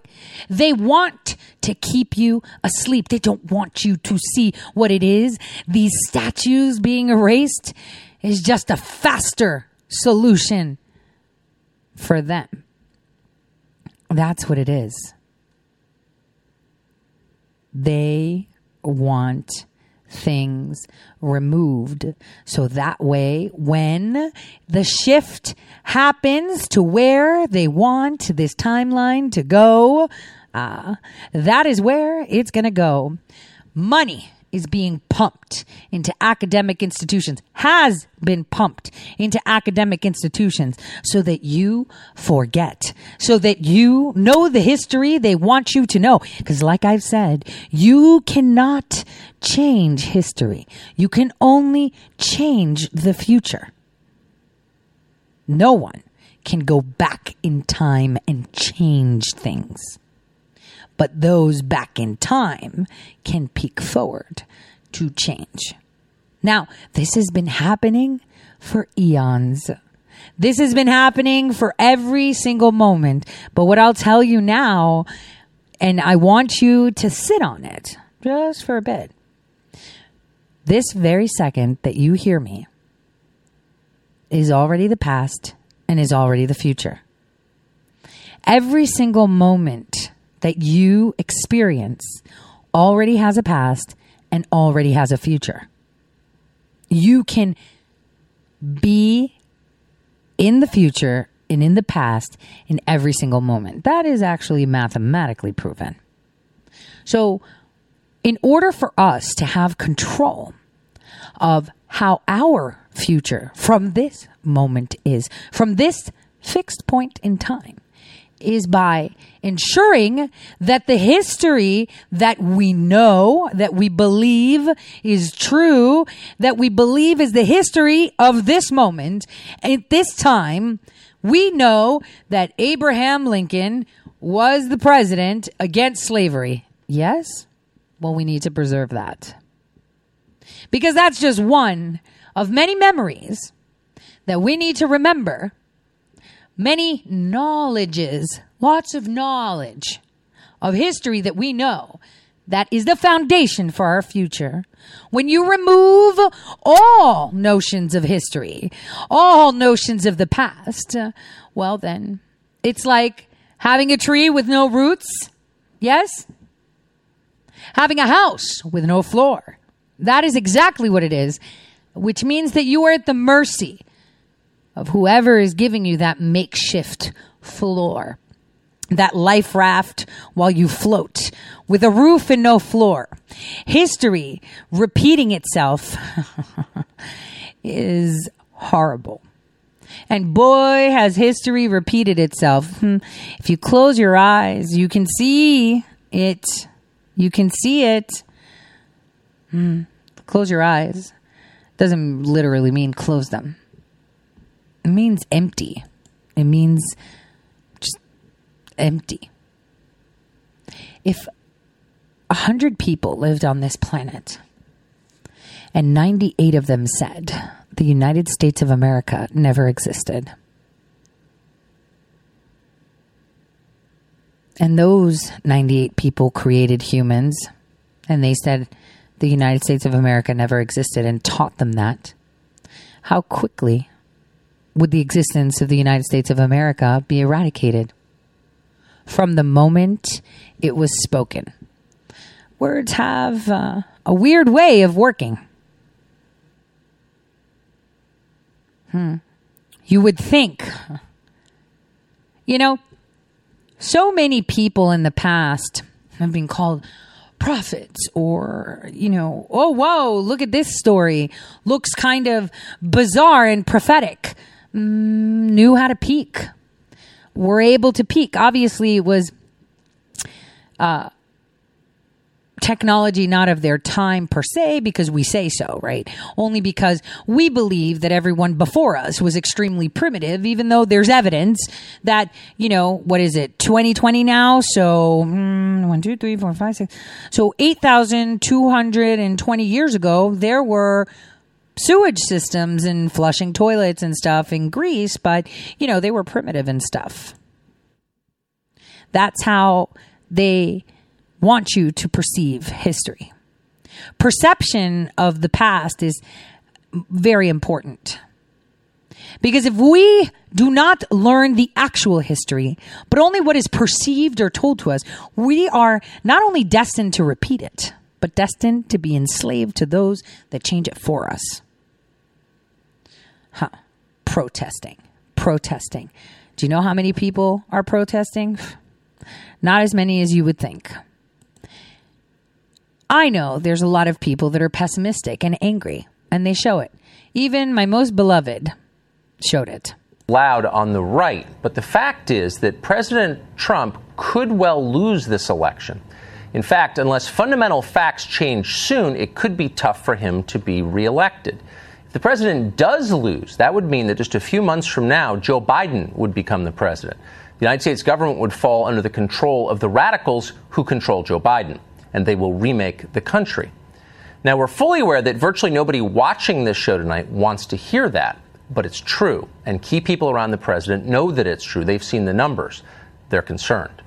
[SPEAKER 1] They want to keep you asleep. They don't want you to see what it is. These statues being erased is just a faster solution for them. That's what it is. They want things removed. So that way, when the shift happens to where they want this timeline to go, uh, that is where it's going to go. Money is being pumped into academic institutions, has been pumped into academic institutions so that you forget, so that you know the history they want you to know. Because, like I've said, you cannot change history, you can only change the future. No one can go back in time and change things but those back in time can peek forward to change. Now, this has been happening for eons. This has been happening for every single moment. But what I'll tell you now, and I want you to sit on it just for a bit. This very second that you hear me is already the past and is already the future. Every single moment that you experience already has a past and already has a future. You can be in the future and in the past in every single moment. That is actually mathematically proven. So, in order for us to have control of how our future from this moment is, from this fixed point in time, is by ensuring that the history that we know, that we believe is true, that we believe is the history of this moment, at this time, we know that Abraham Lincoln was the president against slavery. Yes? Well, we need to preserve that. Because that's just one of many memories that we need to remember many knowledges, lots of knowledge of history that we know that is the foundation for our future. When you remove all notions of history, all notions of the past, well, then it's like having a tree with no roots. Yes? Having a house with no floor. That is exactly what it is, which means that you are at the mercy of whoever is giving you that makeshift floor that life raft while you float with a roof and no floor. History repeating itself is horrible. And boy, has history repeated itself. Hmm. If you close your eyes, you can see it. You can see it. Hmm. Close your eyes. Doesn't literally mean close them. It means empty. It means just empty. If a hundred people lived on this planet and 98 of them said the United States of America never existed, and those 98 people created humans and they said the United States of America never existed and taught them that, how quickly would the existence of the United States of America be eradicated? from the moment it was spoken. Words have uh, a weird way of working. Hmm. You would think, you know, so many people in the past have been called prophets or, you know, oh, whoa, look at this story. Looks kind of bizarre and prophetic. Mm, knew how to peek were able to peek. Obviously, it was uh, technology not of their time per se because we say so, right? Only because we believe that everyone before us was extremely primitive, even though there's evidence that, you know, what is it, 2020 now? So, mm, one, two, three, four, five, six. So 8,220 years ago, there were sewage systems and flushing toilets and stuff in Greece, but you know, they were primitive and stuff. That's how they want you to perceive history. Perception of the past is very important. Because if we do not learn the actual history, but only what is perceived or told to us, we are not only destined to repeat it, but destined to be enslaved to those that change it for us. Huh. Protesting. Protesting. Do you know how many people are protesting? Not as many as you would think. I know there's a lot of people that are pessimistic and angry, and they show it. Even my most beloved showed it.
[SPEAKER 6] Loud on the right, but the fact is that President Trump could well lose this election. In fact, unless fundamental facts change soon, it could be tough for him to be reelected the president does lose, that would mean that just a few months from now, Joe Biden would become the president. The United States government would fall under the control of the radicals who control Joe Biden, and they will remake the country. Now, we're fully aware that virtually nobody watching this show tonight wants to hear that, but it's true. And key people around the president know that it's true. They've seen the numbers. They're concerned.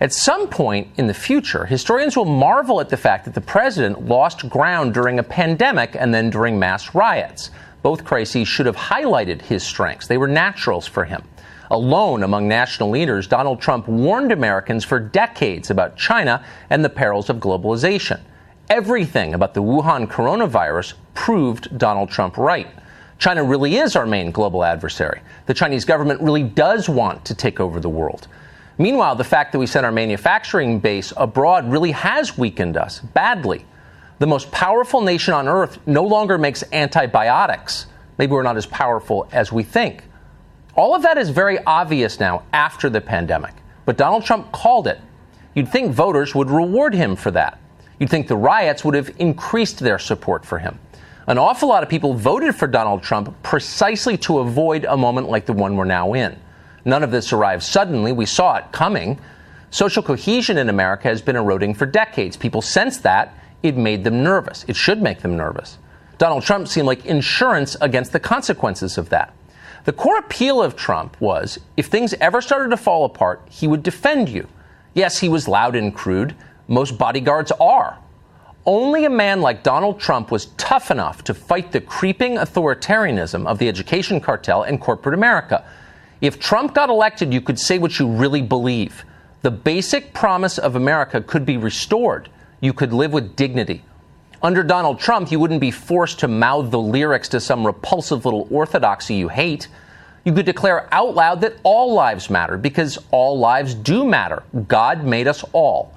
[SPEAKER 6] At some point in the future, historians will marvel at the fact that the president lost ground during a pandemic and then during mass riots. Both crises should have highlighted his strengths. They were naturals for him. Alone among national leaders, Donald Trump warned Americans for decades about China and the perils of globalization. Everything about the Wuhan coronavirus proved Donald Trump right. China really is our main global adversary. The Chinese government really does want to take over the world. Meanwhile, the fact that we sent our manufacturing base abroad really has weakened us badly. The most powerful nation on earth no longer makes antibiotics. Maybe we're not as powerful as we think. All of that is very obvious now after the pandemic, but Donald Trump called it. You'd think voters would reward him for that. You'd think the riots would have increased their support for him. An awful lot of people voted for Donald Trump precisely to avoid a moment like the one we're now in. None of this arrived suddenly. We saw it coming. Social cohesion in America has been eroding for decades. People sensed that. It made them nervous. It should make them nervous. Donald Trump seemed like insurance against the consequences of that. The core appeal of Trump was if things ever started to fall apart, he would defend you. Yes, he was loud and crude, Most bodyguards are. Only a man like Donald Trump was tough enough to fight the creeping authoritarianism of the education cartel and corporate America. If Trump got elected, you could say what you really believe. The basic promise of America could be restored. You could live with dignity. Under Donald Trump, you wouldn't be forced to mouth the lyrics to some repulsive little orthodoxy you hate. You could declare out loud that all lives matter because all lives do matter. God made us all.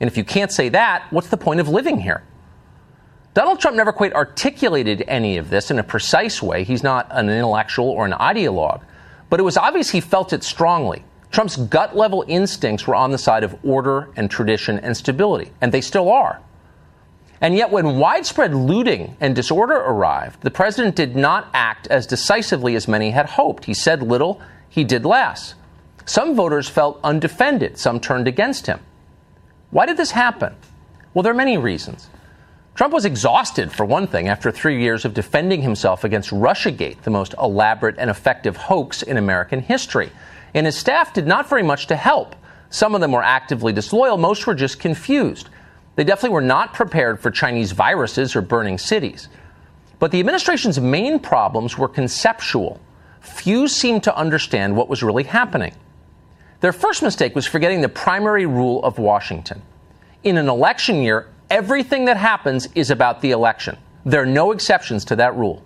[SPEAKER 6] And if you can't say that, what's the point of living here? Donald Trump never quite articulated any of this in a precise way. He's not an intellectual or an ideologue. But it was obvious he felt it strongly. Trump's gut level instincts were on the side of order and tradition and stability, and they still are. And yet, when widespread looting and disorder arrived, the president did not act as decisively as many had hoped. He said little, he did less. Some voters felt undefended, some turned against him. Why did this happen? Well, there are many reasons. Trump was exhausted, for one thing, after three years of defending himself against Russiagate, the most elaborate and effective hoax in American history. And his staff did not very much to help. Some of them were actively disloyal, most were just confused. They definitely were not prepared for Chinese viruses or burning cities. But the administration's main problems were conceptual. Few seemed to understand what was really happening. Their first mistake was forgetting the primary rule of Washington. In an election year, everything that happens is about the election. There are no exceptions to that rule.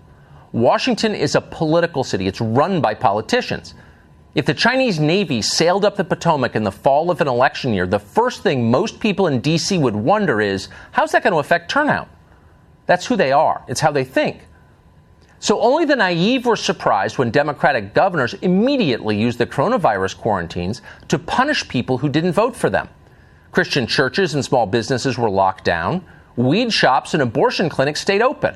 [SPEAKER 6] Washington is a political city, it's run by politicians. If the Chinese Navy sailed up the Potomac in the fall of an election year, the first thing most people in D.C. would wonder is how's that going to affect turnout? That's who they are, it's how they think. So only the naive were surprised when Democratic governors immediately used the coronavirus quarantines to punish people who didn't vote for them. Christian churches and small businesses were locked down. Weed shops and abortion clinics stayed open.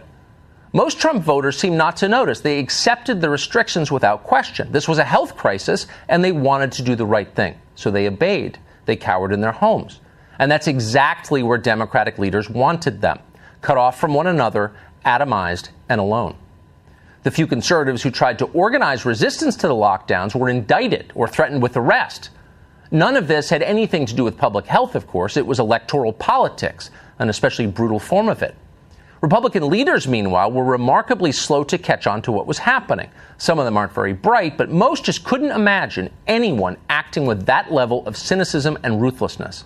[SPEAKER 6] Most Trump voters seem not to notice. They accepted the restrictions without question. This was a health crisis, and they wanted to do the right thing. So they obeyed. They cowered in their homes. And that's exactly where Democratic leaders wanted them cut off from one another, atomized, and alone. The few conservatives who tried to organize resistance to the lockdowns were indicted or threatened with arrest. None of this had anything to do with public health, of course. It was electoral politics, an especially brutal form of it. Republican leaders, meanwhile, were remarkably slow to catch on to what was happening. Some of them aren't very bright, but most just couldn't imagine anyone acting with that level of cynicism and ruthlessness.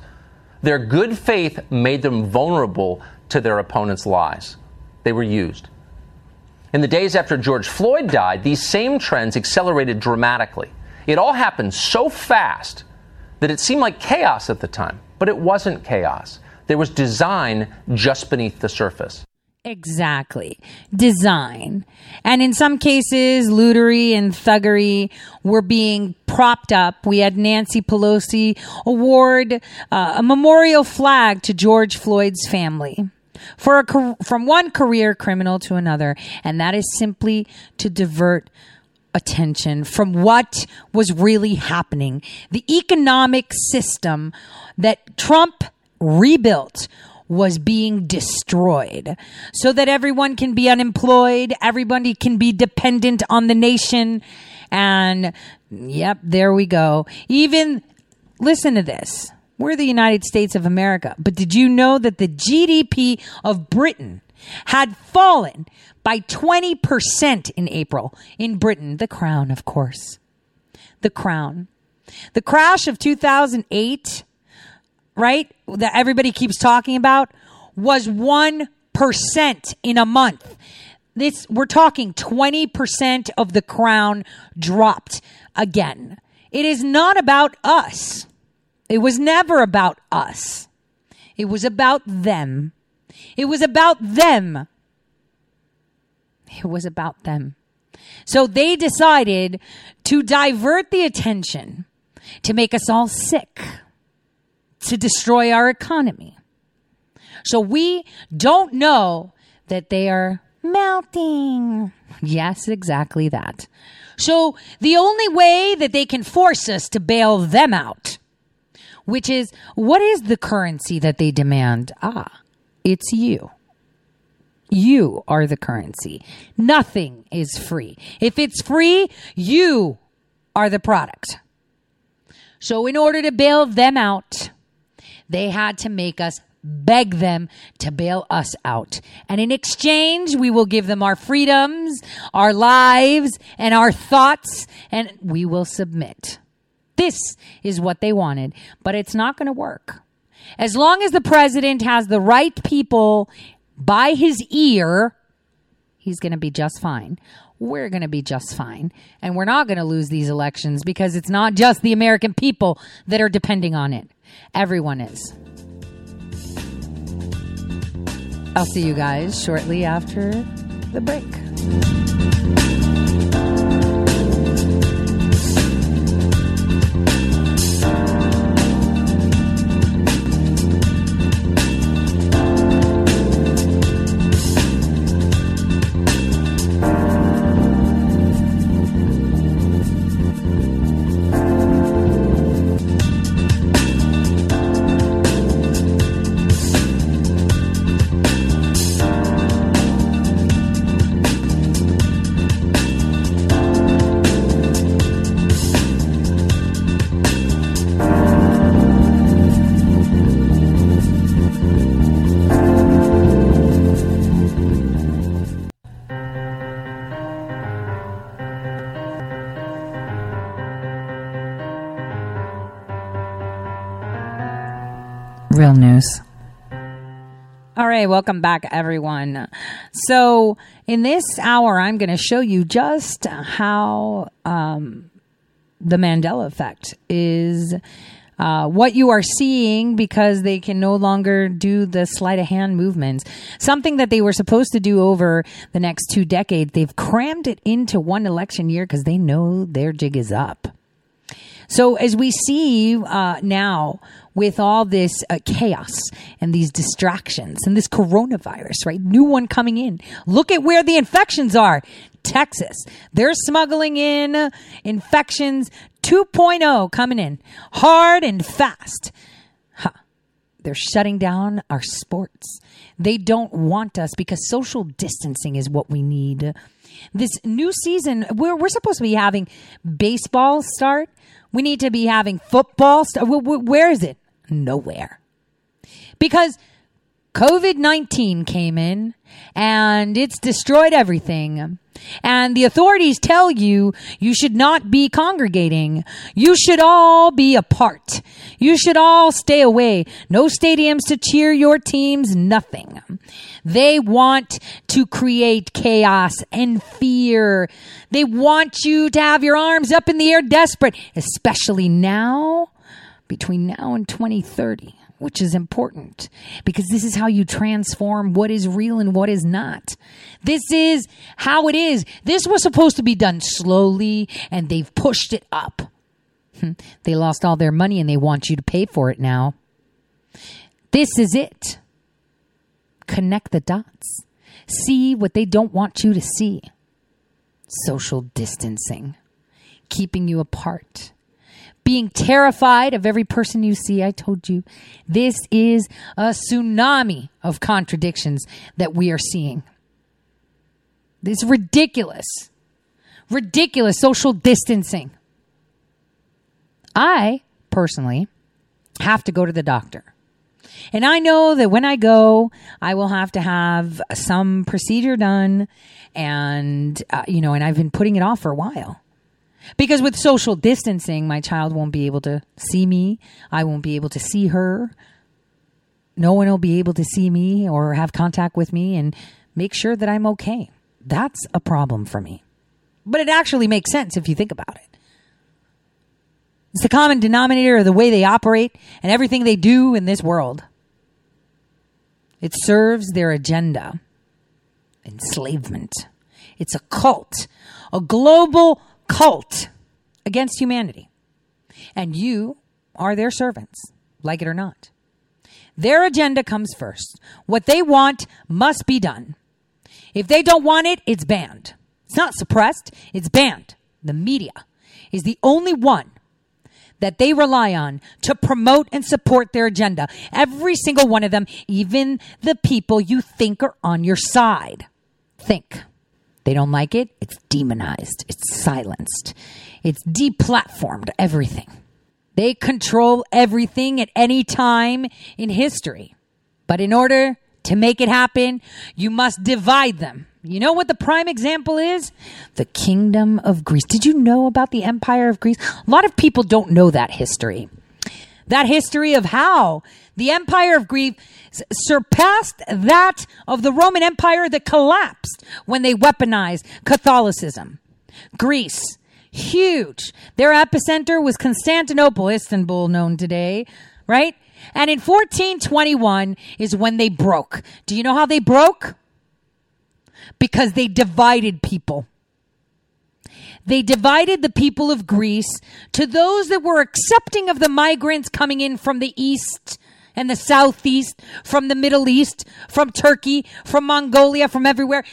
[SPEAKER 6] Their good faith made them vulnerable to their opponents' lies. They were used. In the days after George Floyd died, these same trends accelerated dramatically. It all happened so fast that it seemed like chaos at the time, but it wasn't chaos. There was design just beneath the surface.
[SPEAKER 1] Exactly. Design. And in some cases, lootery and thuggery were being propped up. We had Nancy Pelosi award uh, a memorial flag to George Floyd's family for a, from one career criminal to another. And that is simply to divert attention from what was really happening. The economic system that Trump rebuilt was being destroyed so that everyone can be unemployed, everybody can be dependent on the nation. And yep, there we go. Even listen to this. We're the United States of America. But did you know that the GDP of Britain had fallen by 20% in April in Britain? The crown, of course. The crown. The crash of 2008 right? That everybody keeps talking about was 1% in a month. This, we're talking 20% of the crown dropped again. It is not about us. It was never about us. It was about them. It was about them. It was about them. So they decided to divert the attention to make us all sick to destroy our economy. So we don't know that they are melting. Yes, exactly that. So the only way that they can force us to bail them out, which is what is the currency that they demand? Ah, it's you. You are the currency. Nothing is free. If it's free, you are the product. So in order to bail them out, They had to make us beg them to bail us out. And in exchange, we will give them our freedoms, our lives, and our thoughts, and we will submit. This is what they wanted, but it's not going to work. As long as the president has the right people by his ear, he's going to be just fine. We're going to be just fine. And we're not going to lose these elections because it's not just the American people that are depending on it. Everyone is. I'll see you guys shortly after the break. Real news. All right, welcome back, everyone. So, in this hour, I'm going to show you just how um, the Mandela effect is uh, what you are seeing because they can no longer do the sleight of hand movements. Something that they were supposed to do over the next two decades, they've crammed it into one election year because they know their jig is up. So as we see uh, now with all this uh, chaos and these distractions and this coronavirus, right? New one coming in. Look at where the infections are. Texas. They're smuggling in infections 2.0 coming in hard and fast. Huh. They're shutting down our sports. They don't want us because social distancing is what we need. This new season, we're, we're supposed to be having baseball start. We need to be having football. St- where is it? Nowhere. Because COVID 19 came in and it's destroyed everything. And the authorities tell you you should not be congregating. You should all be apart. You should all stay away. No stadiums to cheer your teams, nothing. They want to create chaos and fear. They want you to have your arms up in the air desperate, especially now, between now and 2030 which is important because this is how you transform what is real and what is not. This is how it is. This was supposed to be done slowly and they've pushed it up. Hmm. They lost all their money and they want you to pay for it now. This is it. Connect the dots. See what they don't want you to see. Social distancing, keeping you apart being terrified of every person you see. I told you this is a tsunami of contradictions that we are seeing. This ridiculous, ridiculous social distancing. I personally have to go to the doctor. And I know that when I go, I will have to have some procedure done. And, uh, you know, and I've been putting it off for a while. Because with social distancing, my child won't be able to see me. I won't be able to see her. No one will be able to see me or have contact with me and make sure that I'm okay. That's a problem for me. But it actually makes sense if you think about it. It's the common denominator of the way they operate and everything they do in this world. It serves their agenda enslavement. It's a cult, a global cult against humanity. And you are their servants, like it or not. Their agenda comes first. What they want must be done. If they don't want it, it's banned. It's not suppressed, it's banned. The media is the only one that they rely on to promote and support their agenda. Every single one of them, even the people you think are on your side. Think. They don't like it, it's demonized, it's silenced, it's deplatformed, everything. They control everything at any time in history. But in order to make it happen, you must divide them. You know what the prime example is? The kingdom of Greece. Did you know about the empire of Greece? A lot of people don't know that history. That history of how the empire of Greece surpassed that of the Roman Empire that collapsed when they weaponized Catholicism. Greece, huge. Their epicenter was Constantinople, Istanbul, known today, right? And in 1421 is when they broke. Do you know how they broke? Because they divided people. They divided the people of Greece to those that were accepting of the migrants coming in from the east and the southeast, from the Middle East, from Turkey, from Mongolia, from everywhere.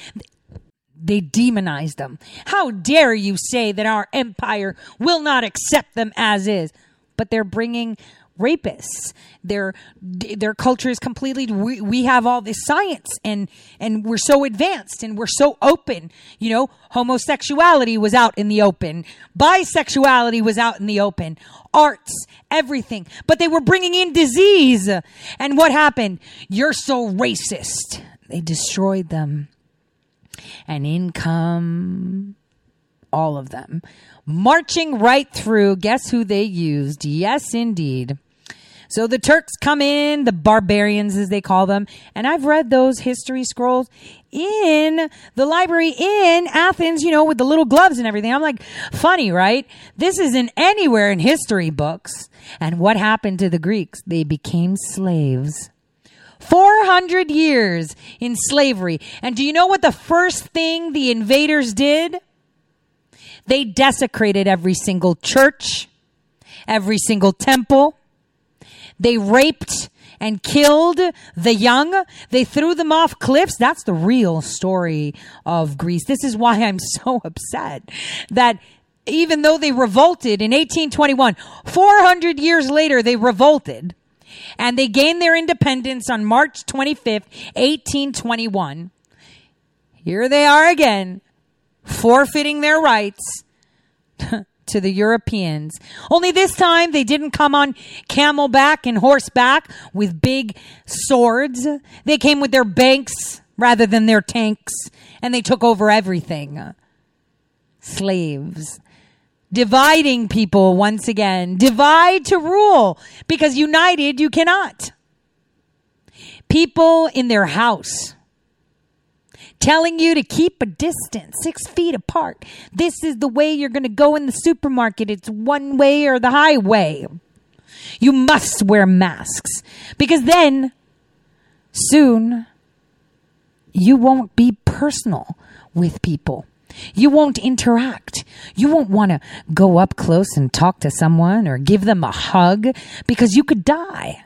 [SPEAKER 1] They demonized them. How dare you say that our empire will not accept them as is? But they're bringing rapists. Their their culture is completely. We, we have all this science and and we're so advanced and we're so open. You know, homosexuality was out in the open. Bisexuality was out in the open. Arts, everything. But they were bringing in disease. And what happened? You're so racist. They destroyed them. And in come all of them marching right through. Guess who they used? Yes, indeed. So the Turks come in, the barbarians as they call them, and I've read those history scrolls in the library in Athens, you know, with the little gloves and everything. I'm like, funny, right? This isn't anywhere in history books. And what happened to the Greeks? They became slaves. 400 years in slavery. And do you know what the first thing the invaders did? They desecrated every single church, every single temple. They raped and killed the young. They threw them off cliffs. That's the real story of Greece. This is why I'm so upset that even though they revolted in 1821, 400 years later, they revolted and they gained their independence on March 25th, 1821. Here they are again, forfeiting their rights to the Europeans. Only this time they didn't come on camelback and horseback with big swords. They came with their banks rather than their tanks, and they took over everything. Slaves. Dividing people once again. Divide to rule, because united you cannot. People in their house telling you to keep a distance six feet apart. This is the way you're going to go in the supermarket. It's one way or the highway. You must wear masks because then soon you won't be personal with people. You won't interact. You won't want to go up close and talk to someone or give them a hug because you could die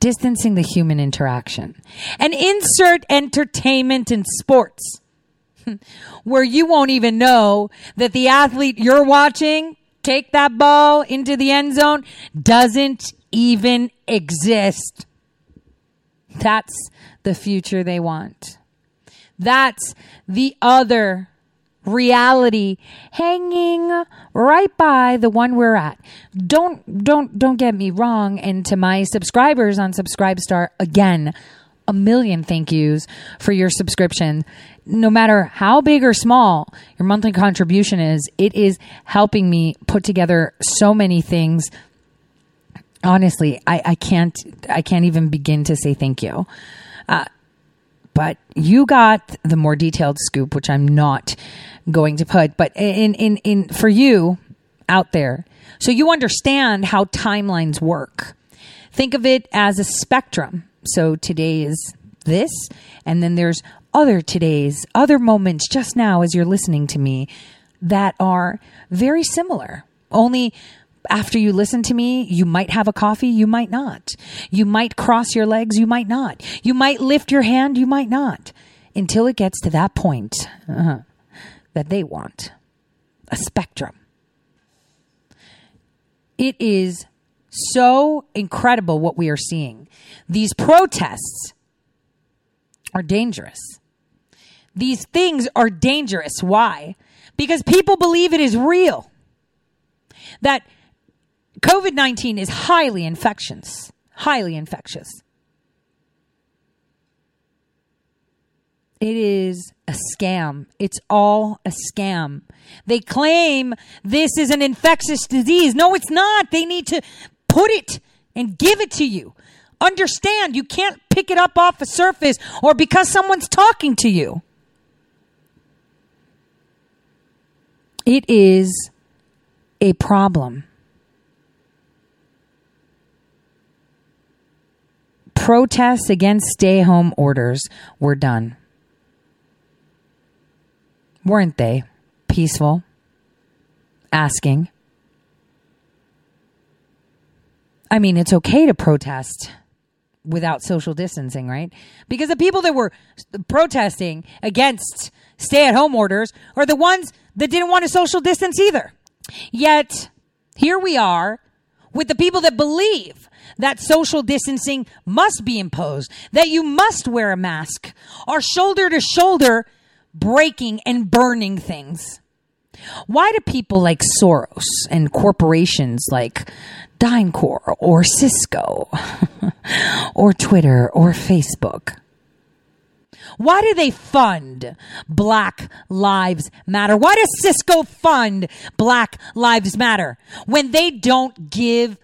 [SPEAKER 1] distancing the human interaction. And insert entertainment and sports where you won't even know that the athlete you're watching take that ball into the end zone doesn't even exist. That's the future they want. That's the other reality hanging right by the one we're at. Don't don't don't get me wrong and to my subscribers on Subscribestar again, a million thank yous for your subscription. No matter how big or small your monthly contribution is, it is helping me put together so many things honestly I, I can't i can't even begin to say thank you uh, but you got the more detailed scoop which i'm not going to put, but in, in, in, for you out there, so you understand how timelines work. Think of it as a spectrum. So today is this, and then there's other todays, other moments just now as you're listening to me that are very similar. Only after you listen to me, you might have a coffee, you might not. You might cross your legs, you might not. You might lift your hand, you might not. Until it gets to that point. Uh-huh that they want a spectrum. It is so incredible what we are seeing. These protests are dangerous. These things are dangerous. Why? Because people believe it is real. that COVID 19 is highly infectious, highly infectious. It is a scam. It's all a scam. They claim this is an infectious disease. No, it's not. They need to put it and give it to you. Understand, you can't pick it up off a surface or because someone's talking to you. It is a problem. Protests against stay home orders were done. Weren't they? Peaceful. Asking. I mean, it's okay to protest without social distancing, right? Because the people that were protesting against stay at home orders are the ones that didn't want to social distance either. Yet, here we are with the people that believe that social distancing must be imposed, that you must wear a mask, are shoulder to shoulder breaking and burning things. Why do people like Soros and corporations like DynCorp or Cisco or Twitter or Facebook? Why do they fund Black Lives Matter? Why does Cisco fund Black Lives Matter when they don't give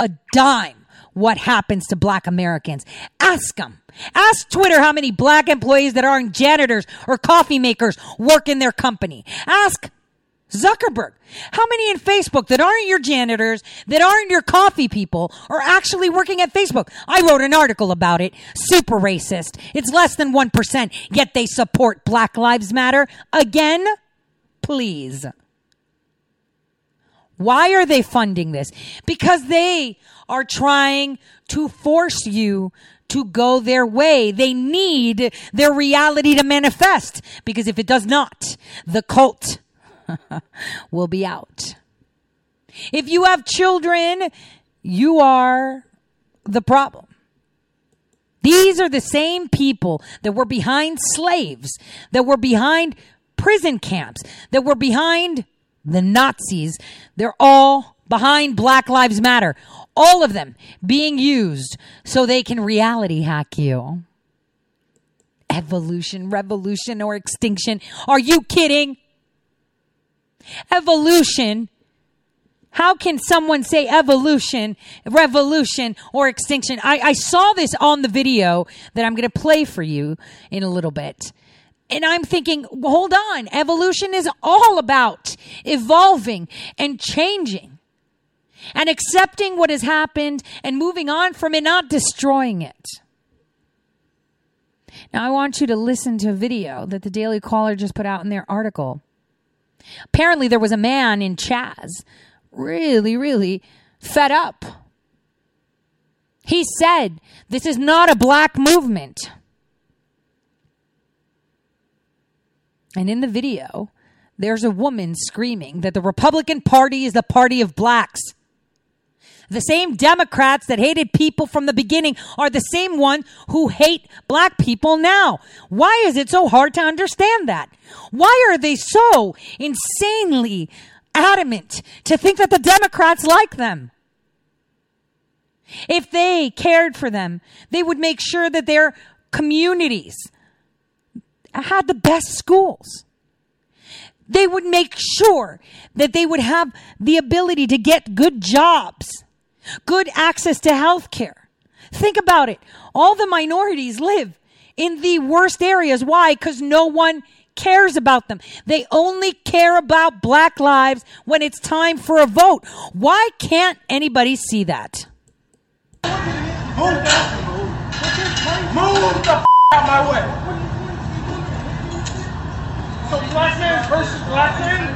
[SPEAKER 1] a dime what happens to black Americans? Ask them. Ask Twitter how many black employees that aren't janitors or coffee makers work in their company. Ask Zuckerberg. How many in Facebook that aren't your janitors, that aren't your coffee people, are actually working at Facebook? I wrote an article about it. Super racist. It's less than 1%, yet they support Black Lives Matter. Again, please. Why are they funding this? Because they are trying to force you to go their way. They need their reality to manifest. Because if it does not, the cult will be out. If you have children, you are the problem. These are the same people that were behind slaves, that were behind prison camps, that were behind the Nazis. They're all behind Black Lives Matter. All of them being used so they can reality hack you. Evolution, revolution, or extinction. Are you kidding? Evolution. How can someone say evolution, revolution, or extinction? I, I saw this on the video that I'm going to play for you in a little bit. And I'm thinking, hold on. Evolution is all about evolving and changing and accepting what has happened and moving on from it, not destroying it. Now, I want you to listen to a video that the Daily Caller just put out in their article. Apparently, there was a man in Chaz, really, really fed up. He said, This is not a black movement. And in the video, there's a woman screaming that the Republican Party is the party of blacks. The same Democrats that hated people from the beginning are the same one who hate black people now. Why is it so hard to understand that? Why are they so insanely adamant to think that the Democrats like them? If they cared for them, they would make sure that their communities had the best schools. They would make sure that they would have the ability to get good jobs good access to health care. Think about it. All the minorities live in the worst areas. Why? Because no one cares about them. They only care about black lives when it's time for a vote. Why can't anybody see that?
[SPEAKER 7] Move, the f- out my way. So black man versus black man?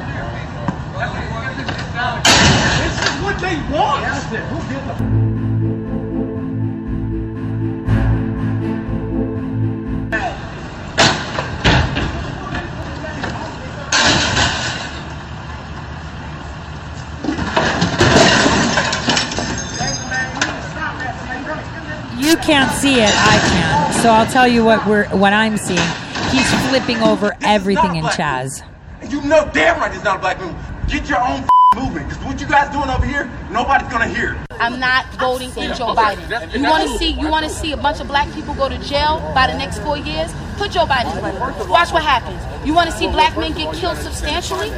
[SPEAKER 7] This is what they want. Who did the
[SPEAKER 1] You can't see it, I can. So I'll tell you what we're what I'm seeing. He's flipping over everything in Chaz.
[SPEAKER 7] And you know damn right it's not a black man. Get your own movement. Because what you guys doing over here, nobody's gonna hear.
[SPEAKER 8] I'm not voting in Joe Biden. You want to see you want to see a bunch of black people go to jail by the next four years? Put Joe Biden. Watch what happens. You want to see black men get killed substantially?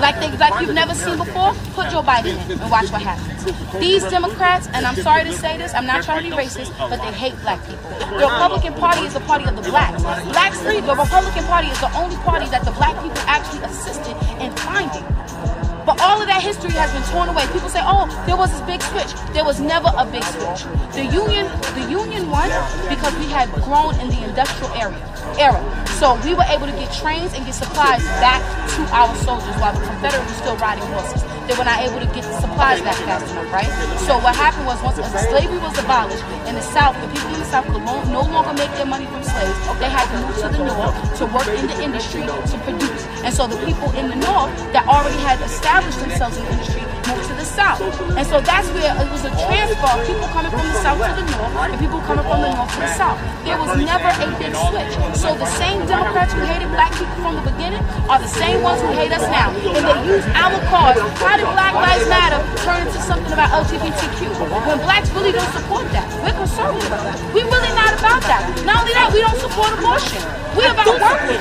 [SPEAKER 8] Like they, like you've never seen before, put Joe Biden in and watch what happens. These Democrats, and I'm sorry to say this, I'm not trying to be racist, but they hate black people. The Republican Party is the party of the blacks. Blacks, the Republican Party is the only party that the black people actually assisted in finding. But all of that history has been torn away. People say, "Oh, there was this big switch." There was never a big switch. The union, the union won because we had grown in the industrial area era. So we were able to get trains and get supplies back to our soldiers while the Confederates were still riding horses. They were not able to get the supplies back fast enough, right? So what happened was once slavery was abolished in the South, the people in the South could no longer make their money from slaves. They had to move to the North to work in the industry to produce. And so the people in the North that already had established themselves in the industry to the South. And so that's where it was a transfer of people coming from the South to the North and people coming from the North to the South. There was never a big switch. So the same Democrats who hated black people from the beginning are the same ones who hate us now. And they use our cause. How did Black Lives Matter turn into something about LGBTQ? When blacks really don't support that. We're conservative. We're really not about that. Not only that, we don't support abortion. We're about working.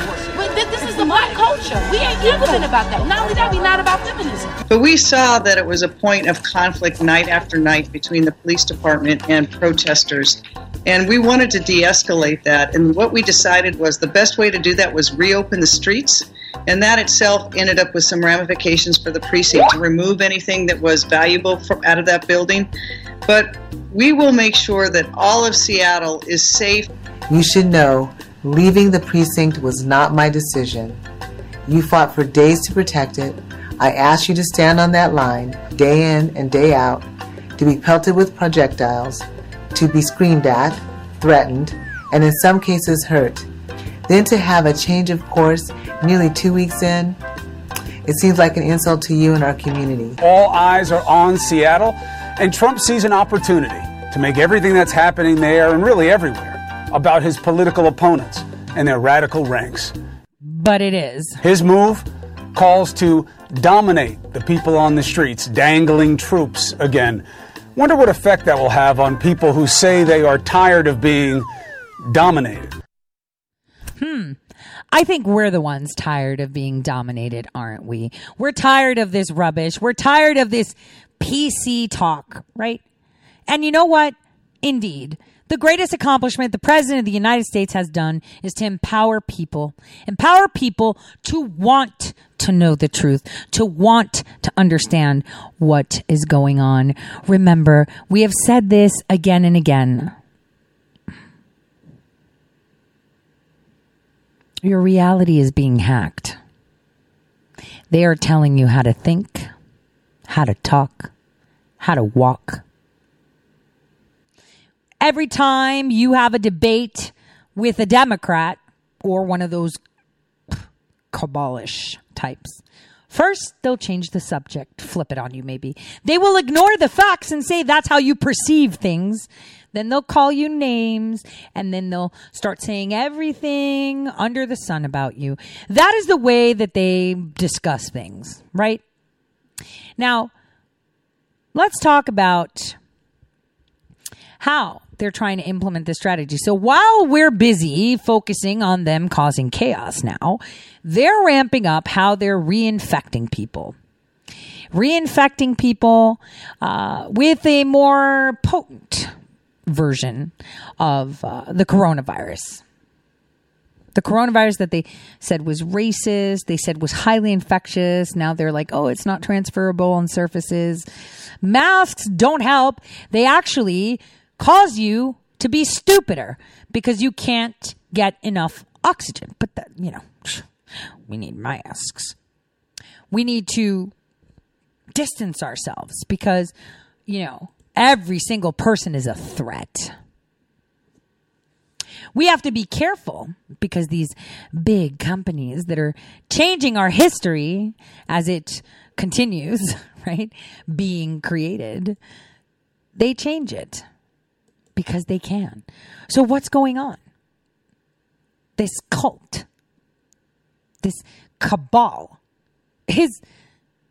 [SPEAKER 8] This is the black culture. We ain't been about that. Not only that, we're not about feminism.
[SPEAKER 9] But we saw that it was a point of conflict night after night between the police department and protesters. And we wanted to de escalate that. And what we decided was the best way to do that was reopen the streets. And that itself ended up with some ramifications for the precinct to remove anything that was valuable from, out of that building. But we will make sure that all of Seattle is safe.
[SPEAKER 10] You should know leaving the precinct was not my decision. You fought for days to protect it. I ask you to stand on that line, day in and day out, to be pelted with projectiles, to be screamed at, threatened, and in some cases hurt. Then to have a change of course nearly two weeks in, it seems like an insult to you and our community.
[SPEAKER 11] All eyes are on Seattle, and Trump sees an opportunity to make everything that's happening there and really everywhere about his political opponents and their radical ranks.
[SPEAKER 1] But it is.
[SPEAKER 11] His move calls to dominate the people on the streets, dangling troops again. Wonder what effect that will have on people who say they are tired of being dominated.
[SPEAKER 1] Hmm. I think we're the ones tired of being dominated, aren't we? We're tired of this rubbish. We're tired of this PC talk, right? And you know what? Indeed, the greatest accomplishment the president of the United States has done is to empower people, empower people to want to know the truth, to want to understand what is going on. Remember, we have said this again and again. Your reality is being hacked. They are telling you how to think, how to talk, how to walk. Every time you have a debate with a Democrat or one of those cabalish types, First, they'll change the subject, flip it on you maybe. They will ignore the facts and say that's how you perceive things. Then they'll call you names and then they'll start saying everything under the sun about you. That is the way that they discuss things, right? Now, let's talk about how they're trying to implement this strategy. So while we're busy focusing on them causing chaos now, they're ramping up how they're reinfecting people. Reinfecting people uh, with a more potent version of uh, the coronavirus. The coronavirus that they said was racist, they said was highly infectious. Now they're like, oh, it's not transferable on surfaces. Masks don't help. They actually cause you to be stupider because you can't get enough oxygen. But that, you know, we need masks. We need to distance ourselves because, you know, every single person is a threat. We have to be careful because these big companies that are changing our history as it continues, right, being created, they change it because they can. So, what's going on? This cult, this cabal is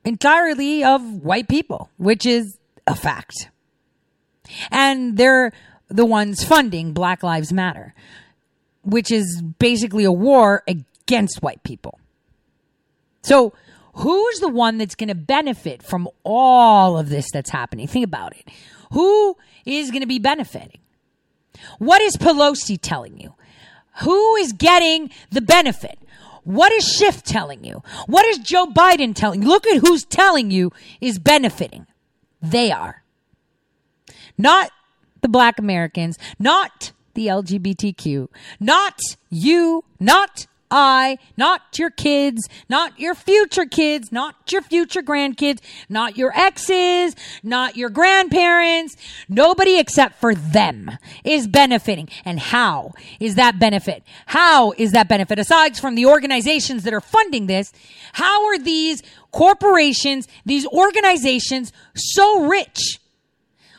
[SPEAKER 1] entirely of white people, which is a fact. And they're the ones funding Black Lives Matter, which is basically a war against white people. So, who's the one that's going to benefit from all of this that's happening? Think about it. Who is going to be benefiting? What is Pelosi telling you? Who is getting the benefit? What is Schiff telling you? What is Joe Biden telling you? Look at who's telling you is benefiting. They are. Not the black Americans, not the LGBTQ, not you, not I, not your kids, not your future kids, not your future grandkids, not your exes, not your grandparents. Nobody except for them is benefiting. And how is that benefit? How is that benefit? Aside from the organizations that are funding this, how are these corporations, these organizations so rich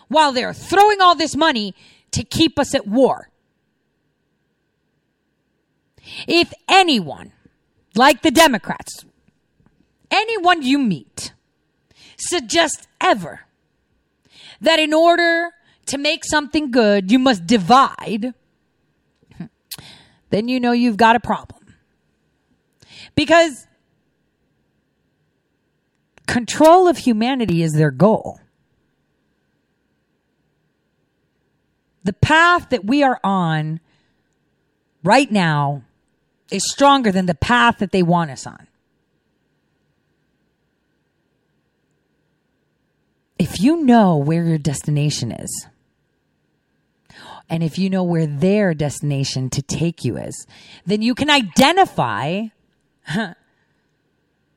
[SPEAKER 1] while they're throwing all this money to keep us at war? If anyone, like the Democrats, anyone you meet, suggests ever that in order to make something good, you must divide, then you know you've got a problem. Because control of humanity is their goal. The path that we are on right now is stronger than the path that they want us on. If you know where your destination is, and if you know where their destination to take you is, then you can identify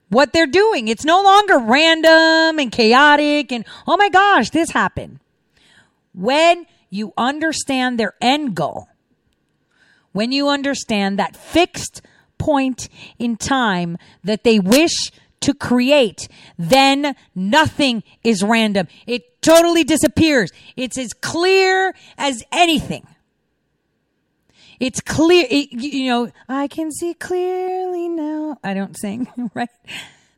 [SPEAKER 1] what they're doing. It's no longer random and chaotic and, oh my gosh, this happened. When you understand their end goal, when you understand that fixed point in time that they wish to create, then nothing is random. It totally disappears. It's as clear as anything. It's clear, it, you know, I can see clearly now. I don't sing, right?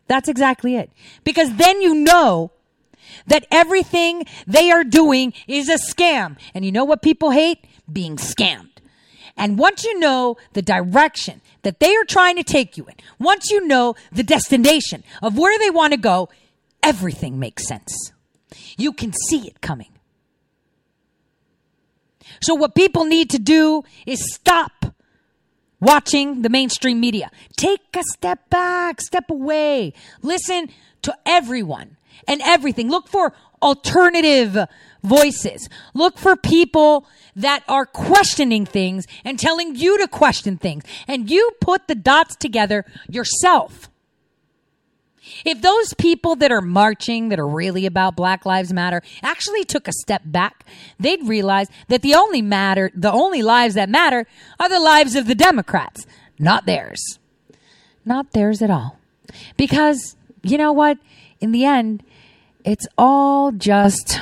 [SPEAKER 1] That's exactly it. Because then you know that everything they are doing is a scam. And you know what people hate? Being scammed. And once you know the direction that they are trying to take you in, once you know the destination of where they want to go, everything makes sense. You can see it coming. So, what people need to do is stop watching the mainstream media. Take a step back, step away, listen to everyone and everything. Look for alternative voices. Look for people that are questioning things and telling you to question things. And you put the dots together yourself. If those people that are marching, that are really about Black Lives Matter, actually took a step back, they'd realize that the only matter, the only lives that matter are the lives of the Democrats, not theirs. Not theirs at all. Because, you know what? In the end, it's all just.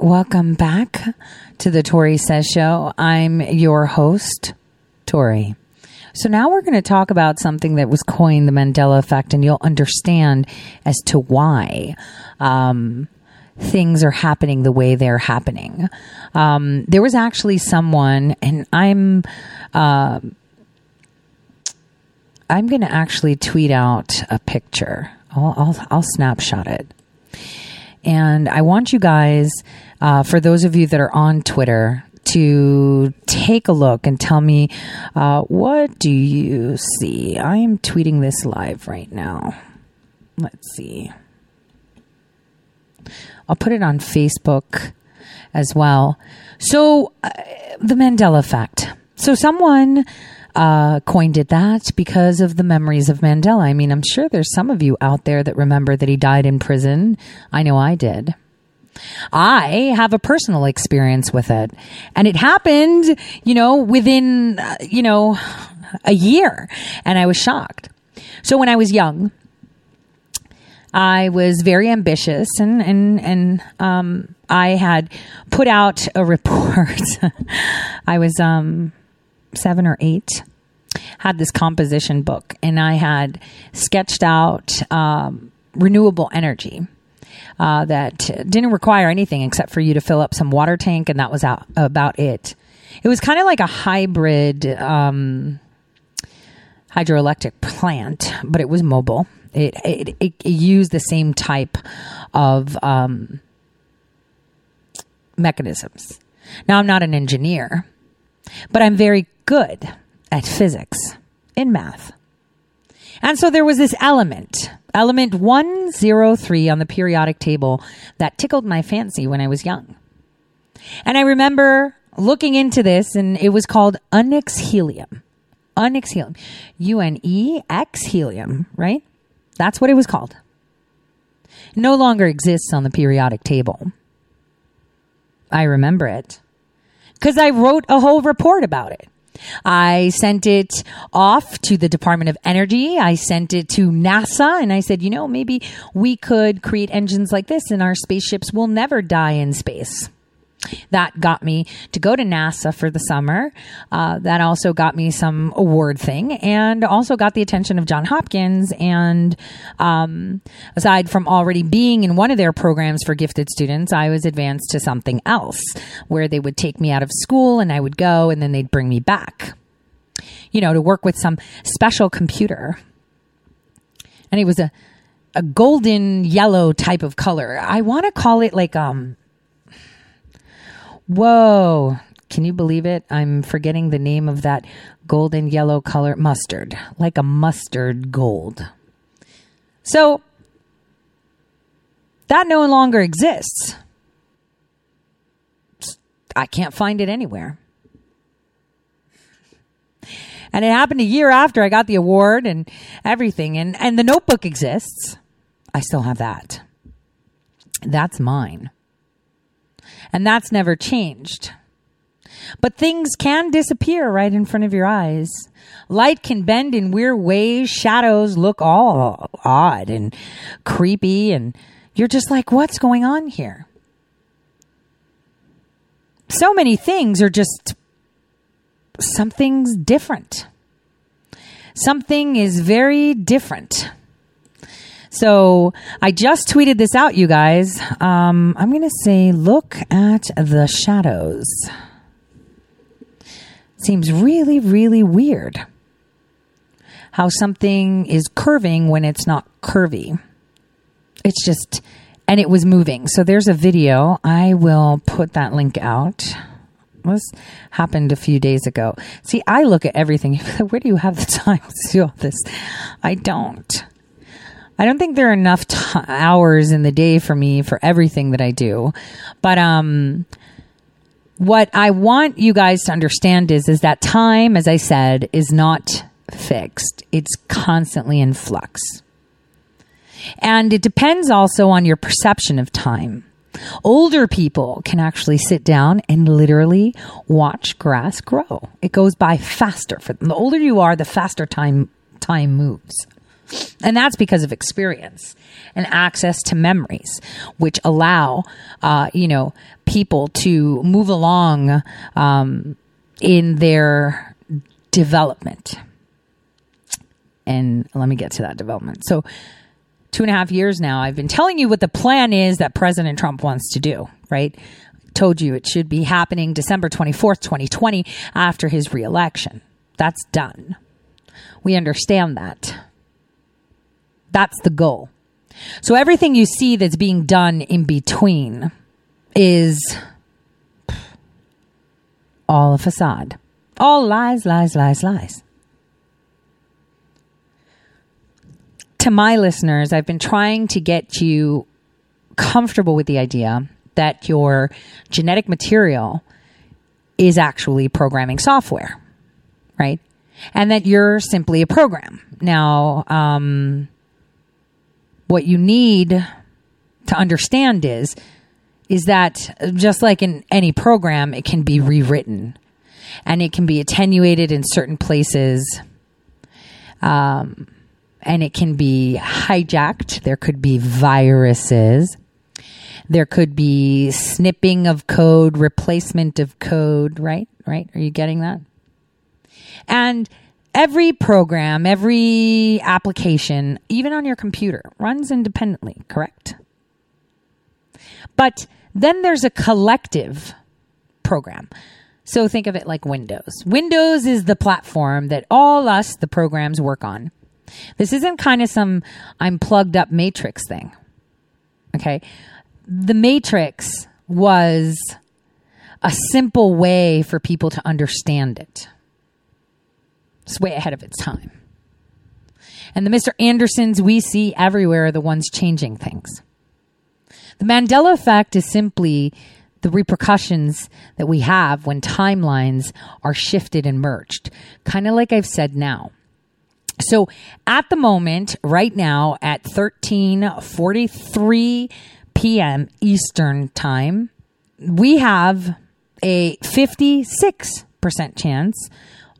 [SPEAKER 1] Welcome back to the Tori Says Show. I'm your host, Tori. So now we're going to talk about something that was coined the Mandela effect, and you'll understand as to why um, things are happening the way they're happening. Um, there was actually someone, and I'm. Uh, I'm going to actually tweet out a picture. I'll, I'll, I'll snapshot it. And I want you guys, uh, for those of you that are on Twitter, to take a look and tell me uh, what do you see. I am tweeting this live right now. Let's see. I'll put it on Facebook as well. So, uh, the Mandela effect. So, someone uh, coined it that because of the memories of Mandela. I mean, I'm sure there's some of you out there that remember that he died in prison. I know I did. I have a personal experience with it. And it happened, you know, within, uh, you know, a year. And I was shocked. So when I was young, I was very ambitious and, and, and, um, I had put out a report. I was, um, seven or eight, had this composition book and I had sketched out, um, renewable energy uh, that didn't require anything except for you to fill up some water tank, and that was out, about it. It was kind of like a hybrid um, hydroelectric plant, but it was mobile. It, it, it, it used the same type of um, mechanisms. Now, I'm not an engineer, but I'm very good at physics in math. And so there was this element, element 103 on the periodic table that tickled my fancy when I was young. And I remember looking into this and it was called onyx helium. Onyx helium. U N E X helium, right? That's what it was called. No longer exists on the periodic table. I remember it because I wrote a whole report about it. I sent it off to the Department of Energy. I sent it to NASA and I said, you know, maybe we could create engines like this and our spaceships will never die in space. That got me to go to NASA for the summer. Uh, that also got me some award thing and also got the attention of John Hopkins. And um, aside from already being in one of their programs for gifted students, I was advanced to something else where they would take me out of school and I would go and then they'd bring me back, you know, to work with some special computer. And it was a, a golden yellow type of color. I want to call it like, um, Whoa. Can you believe it? I'm forgetting the name of that golden yellow color mustard, like a mustard gold. So that no longer exists. I can't find it anywhere. And it happened a year after I got the award and everything. And, and the notebook exists. I still have that. That's mine. And that's never changed. But things can disappear right in front of your eyes. Light can bend in weird ways. Shadows look all odd and creepy. And you're just like, what's going on here? So many things are just, something's different. Something is very different. So I just tweeted this out, you guys. Um, I'm going to say, look at the shadows. Seems really, really weird how something is curving when it's not curvy. It's just, and it was moving. So there's a video. I will put that link out. This happened a few days ago. See, I look at everything. Where do you have the time to do all this? I don't. I don't think there are enough t- hours in the day for me for everything that I do. But um what I want you guys to understand is is that time as I said is not fixed. It's constantly in flux. And it depends also on your perception of time. Older people can actually sit down and literally watch grass grow. It goes by faster for them. The older you are, the faster time time moves. And that's because of experience and access to memories, which allow, uh, you know, people to move along um, in their development. And let me get to that development. So, two and a half years now, I've been telling you what the plan is that President Trump wants to do, right? Told you it should be happening December 24th, 2020, after his reelection. That's done. We understand that. That's the goal. So everything you see that's being done in between is all a facade. All lies, lies, lies, lies. To my listeners, I've been trying to get you comfortable with the idea that your genetic material is actually programming software, right? And that you're simply a program. Now, um, what you need to understand is is that just like in any program it can be rewritten. And it can be attenuated in certain places. Um, and it can be hijacked. There could be viruses. There could be snipping of code replacement of code. Right? Right? Are you getting that? And every program, every application, even on your computer, runs independently, correct? But then there's a collective program. So think of it like Windows. Windows is the platform that all us, the programs, work on. This isn't kind of some I'm plugged up matrix thing. Okay. The matrix was a simple way for people to understand it. It's way ahead of its time. And the Mr. Andersons we see everywhere are the ones changing things. The Mandela effect is simply the repercussions that we have when timelines are shifted and merged, kind of like I've said now. So at the moment, right now at 13:43 p.m. Eastern Time, we have a 56% chance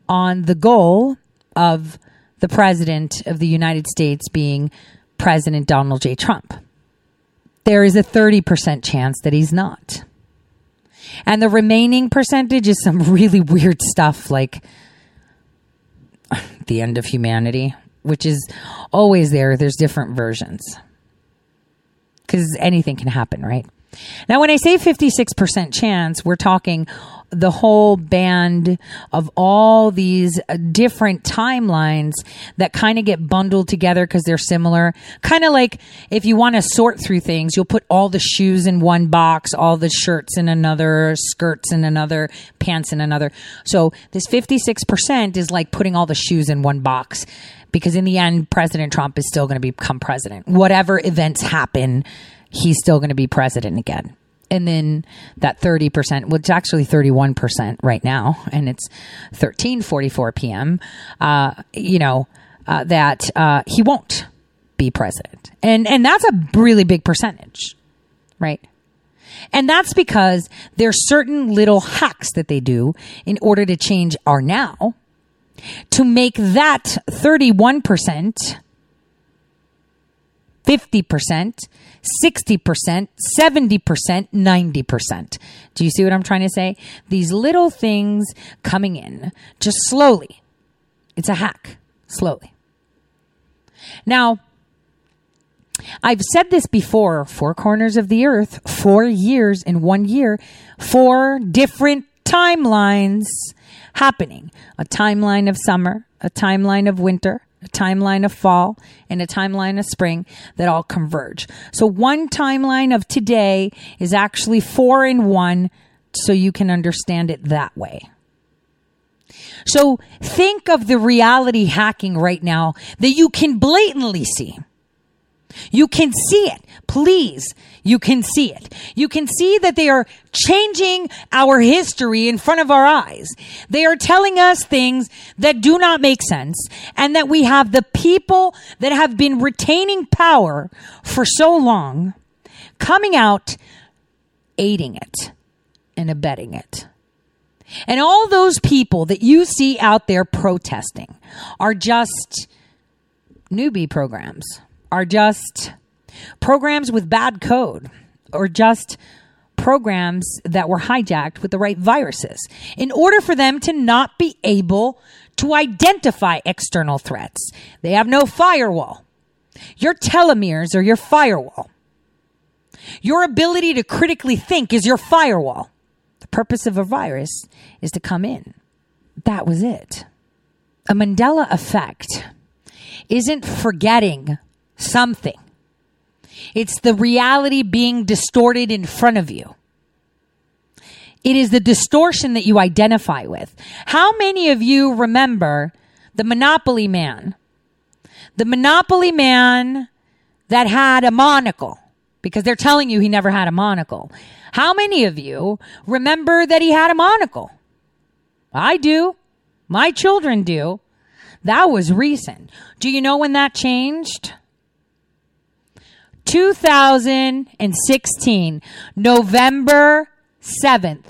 [SPEAKER 1] on the goal of the president of the United States being President Donald J. Trump. There is a 30% chance that he's not. And the remaining percentage is some really weird stuff like the end of humanity, which is always there. There's different versions. Because anything can happen, right? Now, when I say 56% chance, we're talking the whole band of all these uh, different timelines that kind of get bundled together because they're similar. Kind of like if you want to sort through things, you'll put all the shoes in one box, all the shirts in another, skirts in another, pants in another. So this 56% is like putting all the shoes in one box because in the end, President Trump is still going to become president. Whatever events happen, he's still going to be president again and then that 30%, which is actually 31% right now, and it's 13:44 p.m. Uh, you know uh, that uh, he won't be president, and and that's a really big percentage, right? And that's because there's certain little hacks that they do in order to change our now to make that 31% 50%, 60%, 70%, 90%. Do you see what I'm trying to say? These little things coming in just slowly. It's a hack, slowly. Now, I've said this before four corners of the earth, four years in one year, four different timelines happening a timeline of summer, a timeline of winter, a timeline of fall, and a timeline of spring that all converge. So one timeline of today is actually four in one, so you can understand it that way. So think of the reality hacking right now that you can blatantly see. You can see it. Please, you can see it. You can see that they are changing our history in front of our eyes. They are telling us things that do not make sense and that we have the people that have been retaining power for so long coming out aiding it and abetting it. And all those people that you see out there protesting are just newbie programs are just programs with bad code or just programs that were hijacked with the right viruses in order for them to not be able to identify external threats. They have no firewall. Your telomeres are your firewall. Your ability to critically think is your firewall. The purpose of a virus is to come in. That was it. A Mandela effect isn't forgetting something. It's the reality being distorted in front of you. It is the distortion that you identify with. How many of you remember the Monopoly man? The Monopoly man that had a monocle because they're telling you he never had a monocle. How many of you remember that he had a monocle? I do. My children do. That was recent. Do you know when that changed? 2016, November 7th.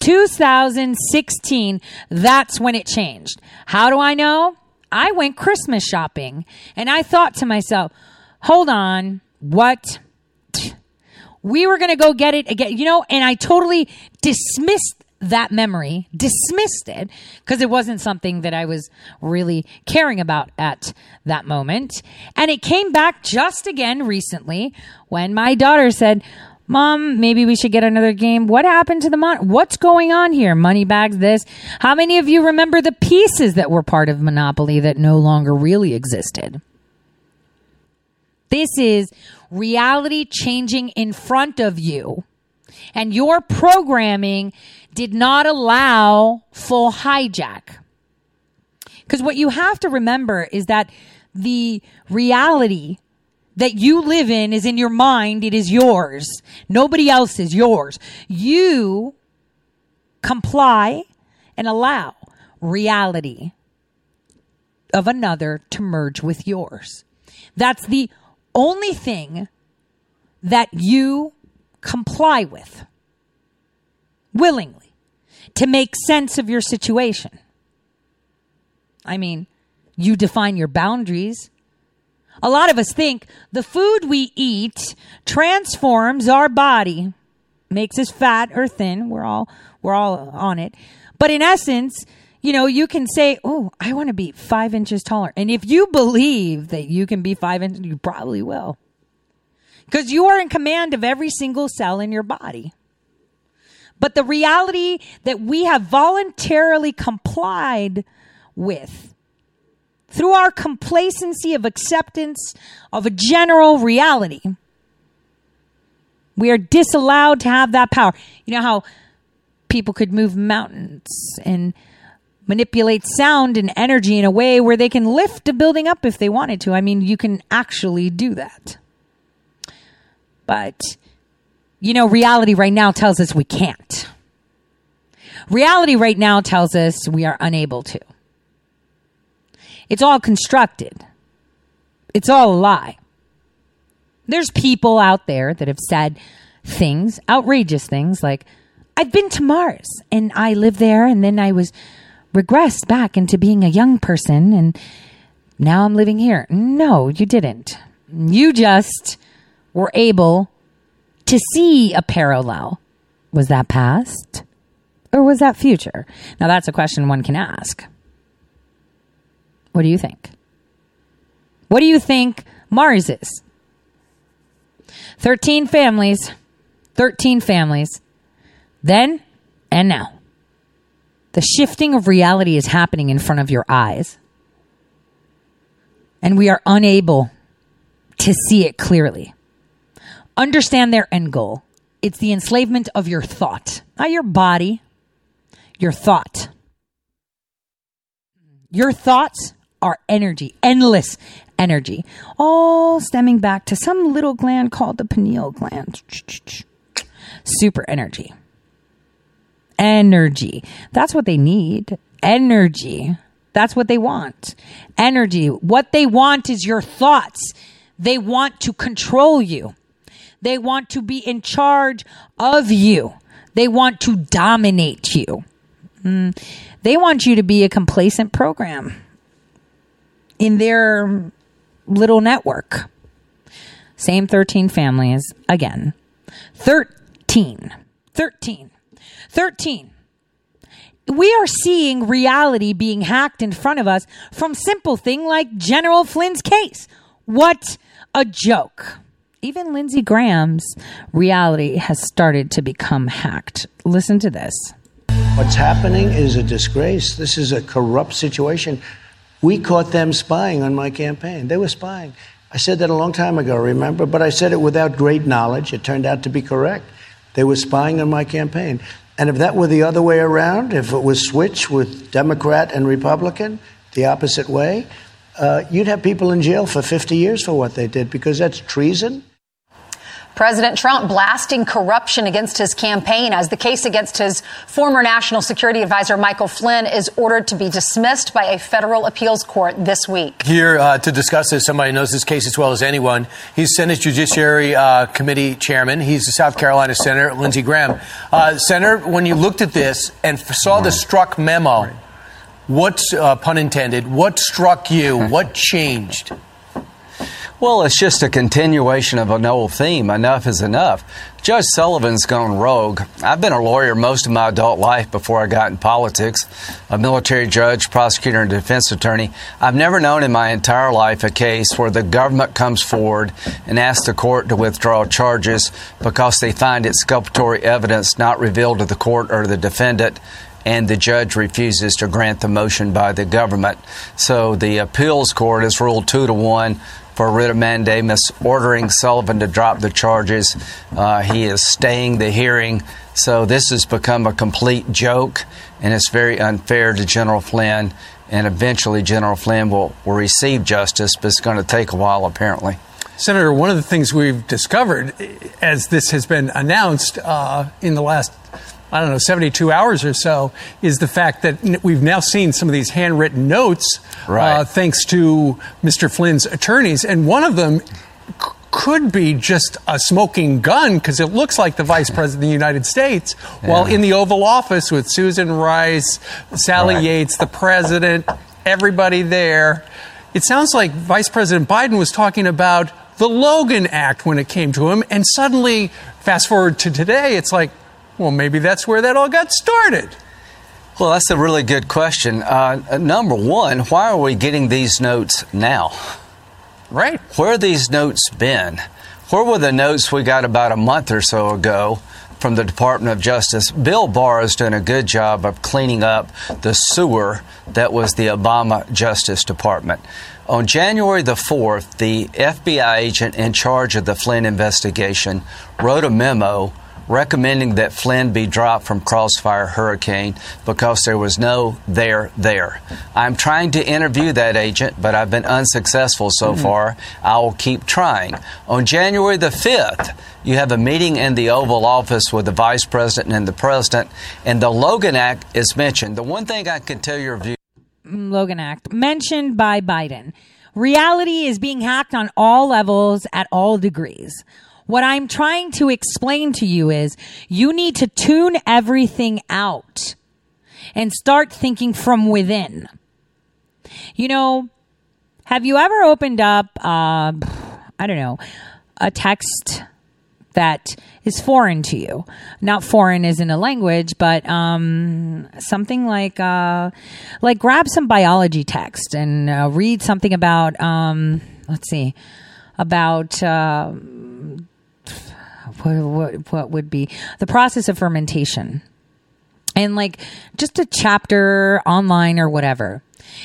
[SPEAKER 1] 2016, that's when it changed. How do I know? I went Christmas shopping and I thought to myself, hold on, what? We were going to go get it again, you know, and I totally dismissed that memory, dismissed it because it wasn't something that I was really caring about at that moment. And it came back just again recently when my daughter said, Mom, maybe we should get another game. What happened to the mon? What's going on here? Money bags, this. How many of you remember the pieces that were part of Monopoly that no longer really existed? This is reality changing in front of you. And your programming did not allow full hijack. Because what you have to remember is that the reality that you live in is in your mind. It is yours. Nobody else is yours. You comply and allow reality of another to merge with yours. That's the only thing that you comply with willingly to make sense of your situation. I mean, you define your boundaries. A lot of us think the food we eat transforms our body, makes us fat or thin. We're all we're all on it. But in essence, you know, you can say, "Oh, I want to be five inches taller," and if you believe that you can be five inches, you probably will, because you are in command of every single cell in your body. But the reality that we have voluntarily complied with through our complacency of acceptance of a general reality, we are disallowed to have that power. You know how people could move mountains and manipulate sound and energy in a way where they can lift a building up if they wanted to. I mean, you can actually do that. But, you know, reality right now tells us we can't. Reality right now tells us we are unable to. It's all constructed. It's all a lie. There's people out there that have said things, outrageous things like, I've been to Mars and I lived there and then I was regressed back into being a young person and now I'm living here. No, you didn't. You just were able to see a parallel. Was that past or was that future? Now that's a question one can ask. What do you think? What do you think Mars is? 13 families. 13 families. Then and now. The shifting of reality is happening in front of your eyes. And we are unable to see it clearly. Understand their end goal. It's the enslavement of your thought, not your body, your thought. Your thoughts are energy, endless energy, all stemming back to some little gland called the pineal gland. Super energy. Energy. That's what they need. Energy. That's what they want. Energy. What they want is your thoughts. They want to control you. They want to be in charge of you. They want to dominate you. Mm. They want you to be a complacent program in their little network. Same 13 families again. 13. 13. 13. We are seeing reality being hacked in front of us from simple thing like General Flynn's case. What a joke. Even Lindsey Graham's reality has started to become hacked. Listen to this.
[SPEAKER 3] What's happening is a disgrace. This is a corrupt situation. We caught them spying on my campaign. They were spying. I said that a long time ago, remember? But I said it without great knowledge. It turned out to be correct. They were spying on my campaign. And if that were the other way around, if it was switched with Democrat and Republican, the opposite way, uh, you'd have people in jail for 50 years for what they did because that's treason.
[SPEAKER 12] President Trump blasting corruption against his campaign as the case against his former national security advisor Michael Flynn is ordered to be dismissed by a federal appeals court this week.
[SPEAKER 13] Here uh, to discuss this, somebody knows this case as well as anyone. He's Senate Judiciary uh, Committee Chairman. He's the South Carolina Senator, Lindsey Graham. Uh, Senator, when you looked at this and saw the Strzok memo, what, uh, pun intended, what struck you? What changed?
[SPEAKER 14] Well, it's just a continuation of an old theme. Enough is enough. Judge Sullivan's gone rogue. I've been a lawyer most of my adult life before I got in politics, a military judge, prosecutor, and defense attorney. I've never known in my entire life a case where the government comes forward and asks the court to withdraw charges because they find exculpatory evidence not revealed to the court or the defendant and the judge refuses to grant the motion by the government. So the appeals court has ruled two to one for writ of mandamus, ordering Sullivan to drop the charges. Uh, he is staying the hearing. So this has become a complete joke, and it's very unfair to General Flynn. And eventually, General Flynn will, will receive justice, but it's going to take a while, apparently.
[SPEAKER 15] Senator, one of the things we've discovered as this has been announced uh, in the last, I don't know, 72 hours or so, is the fact that we've now seen some of these handwritten notes,
[SPEAKER 14] Right.
[SPEAKER 15] uh, thanks to Mr. Flynn's attorneys. And one of them c- could be just a smoking gun because it looks like the Vice President of the United States, while in the Oval Office with Susan Rice, Sally
[SPEAKER 14] Right.
[SPEAKER 15] Yates, the President, everybody there. It sounds like Vice President Biden was talking about the Logan Act when it came to him, and suddenly, fast forward to today, it's like, well, maybe that's where that all got started.
[SPEAKER 14] Well, that's a really good question. Uh, number one, why are we getting these notes now?
[SPEAKER 15] Right.
[SPEAKER 14] Where have these notes been? Where were the notes we got about a month or so ago from the Department of Justice? Bill Barr is doing a good job of cleaning up the sewer that was the Obama Justice Department. On January the 4th, the FBI agent in charge of the Flynn investigation wrote a memo recommending that Flynn be dropped from Crossfire Hurricane because there was no there there. I'm trying to interview that agent, but I've been unsuccessful so mm-hmm. far. I will keep trying. On January the 5th, you have a meeting in the Oval Office with the Vice President and the President, and the Logan Act is mentioned. The one thing I can tell your view.
[SPEAKER 1] Mm, Logan Act mentioned by Biden. Reality is being hacked on all levels at all degrees. What I'm trying to explain to you is you need to tune everything out and start thinking from within. You know, have you ever opened up, uh, I don't know, a text that is foreign to you? Not foreign as in a language, but um, something like uh, like grab some biology text and uh, read something about um, let's see about. Uh, what, what, would be the process of fermentation and like just a chapter online or whatever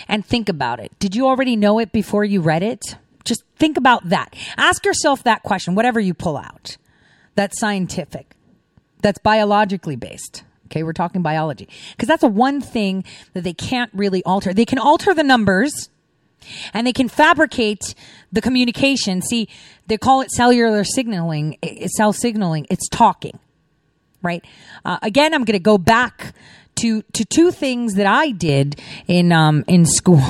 [SPEAKER 1] and think about it. Did you already know it before you read it? Just think about that. Ask yourself that question, whatever you pull out. That's scientific. That's biologically based. Okay, we're talking biology. Because that's the one thing that they can't really alter. They can alter the numbers and they can fabricate the communication. See, they call it cellular signaling, it's cell signaling. It's talking, right? Uh, again, I'm going to go back to to two things that I did in um, in school.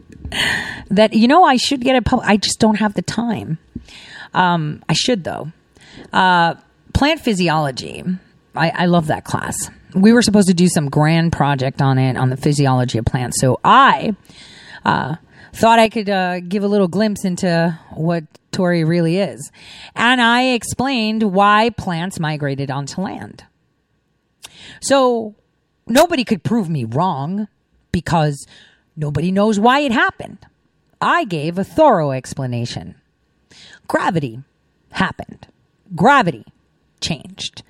[SPEAKER 1] that you know, I should get a pub. I just don't have the time. Um, I should though. Uh, plant physiology. I, I love that class. We were supposed to do some grand project on it on the physiology of plants. So I uh, thought I could uh, give a little glimpse into what Tori really is. And I explained why plants migrated onto land. So nobody could prove me wrong because nobody knows why it happened. I gave a thorough explanation. Gravity happened. Gravity changed.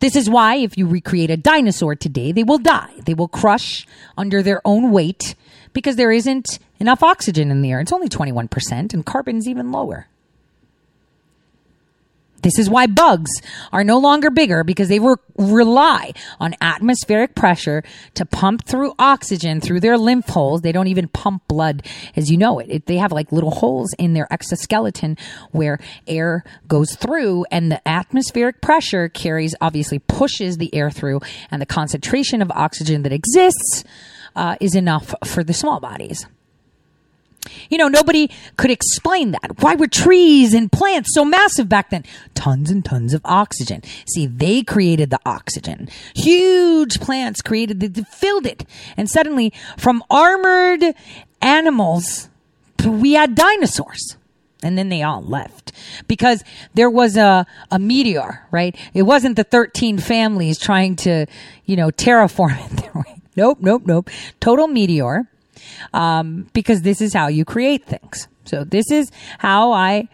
[SPEAKER 1] This is why if you recreate a dinosaur today, they will die. They will crush under their own weight because there isn't enough oxygen in the air. It's only 21% and carbon's even lower. This is why bugs are no longer bigger because they re- rely on atmospheric pressure to pump through oxygen through their lymph holes. They don't even pump blood as you know it. it. They have like little holes in their exoskeleton where air goes through and the atmospheric pressure carries, obviously pushes the air through and the concentration of oxygen that exists uh, is enough for the small bodies. You know, nobody could explain that. Why were trees and plants so massive back then? Tons and tons of oxygen. See, they created the oxygen. Huge plants created the, filled it. And suddenly, from armored animals, we had dinosaurs. And then they all left because there was a, a meteor, right? It wasn't the 13 families trying to, you know, terraform it. Nope, nope, nope. Total meteor um, because this is how you create things. So this is how I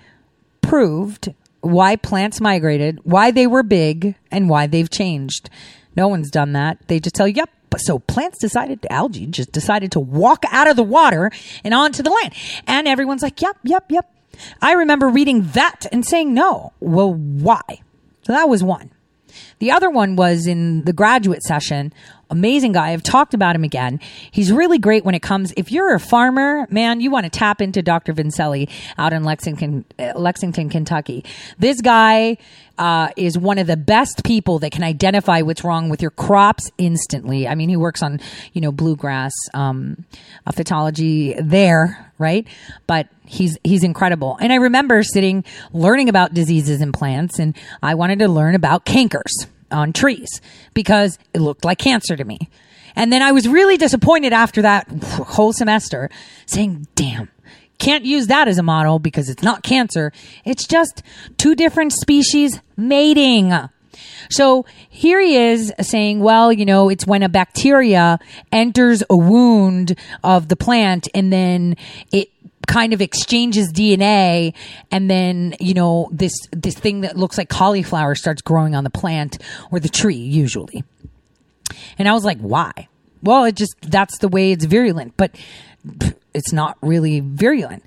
[SPEAKER 1] proved why plants migrated, why they were big, and why they've changed. No one's done that. They just tell you, yep. So plants decided, algae just decided to walk out of the water and onto the land. And everyone's like, yep, yep, yep. I remember reading that and saying, no. Well, why? So that was one. The other one was in the graduate session. Amazing guy. I've talked about him again. He's really great when it comes. If you're a farmer, man, you want to tap into Dr. Vincelli out in Lexington, uh, Lexington, Kentucky. This guy uh, is one of the best people that can identify what's wrong with your crops instantly. I mean, he works on you know bluegrass um, phytology there, right? But he's he's incredible. And I remember sitting learning about diseases in plants, and I wanted to learn about cankers on trees because it looked like cancer to me. And then I was really disappointed after that whole semester saying, damn, can't use that as a model because it's not cancer. It's just two different species mating. So here he is saying, well, you know, it's when a bacteria enters a wound of the plant and then it kind of exchanges DNA and then, you know, this, this thing that looks like cauliflower starts growing on the plant or the tree usually. And I was like, why? Well, it just, that's the way it's virulent, but it's not really virulent.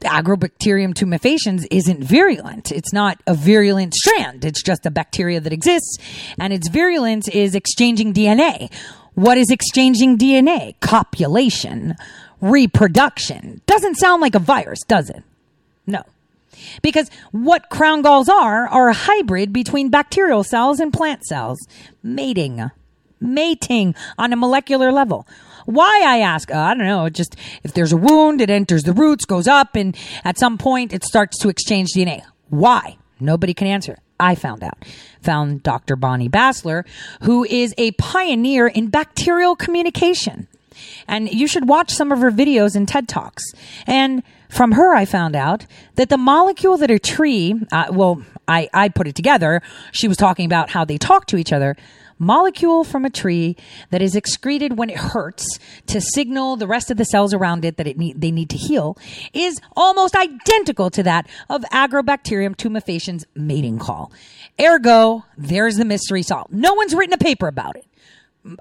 [SPEAKER 1] Agrobacterium tumefaciens isn't virulent. It's not a virulent strand. It's just a bacteria that exists and its virulence is exchanging DNA. What is exchanging DNA? Copulation reproduction. Doesn't sound like a virus, does it? No. Because what crown galls are, are a hybrid between bacterial cells and plant cells. Mating. Mating on a molecular level. Why, I ask? Uh, I don't know. Just if there's a wound, it enters the roots, goes up, and at some point it starts to exchange DNA. Why? Nobody can answer. I found out. Found Dr. Bonnie Bassler, who is a pioneer in bacterial communication. And you should watch some of her videos and TED Talks. And from her, I found out that the molecule that a tree, uh, well, I, I put it together. She was talking about how they talk to each other. Molecule from a tree that is excreted when it hurts to signal the rest of the cells around it that it need, they need to heal is almost identical to that of Agrobacterium tumefaciens mating call. Ergo, there's the mystery solved. No one's written a paper about it.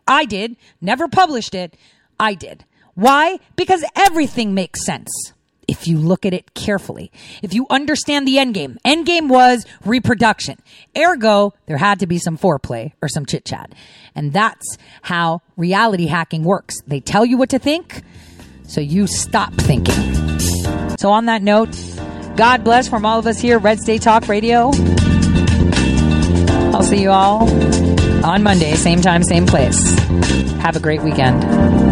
[SPEAKER 1] I did, never published it. I did. Why? Because everything makes sense if you look at it carefully. If you understand the end game. End game was reproduction. Ergo, there had to be some foreplay or some chit chat. And that's how reality hacking works. They tell you what to think, so you stop thinking. So on that note, God bless from all of us here, Red State Talk Radio. I'll see you all on Monday, same time, same place. Have a great weekend.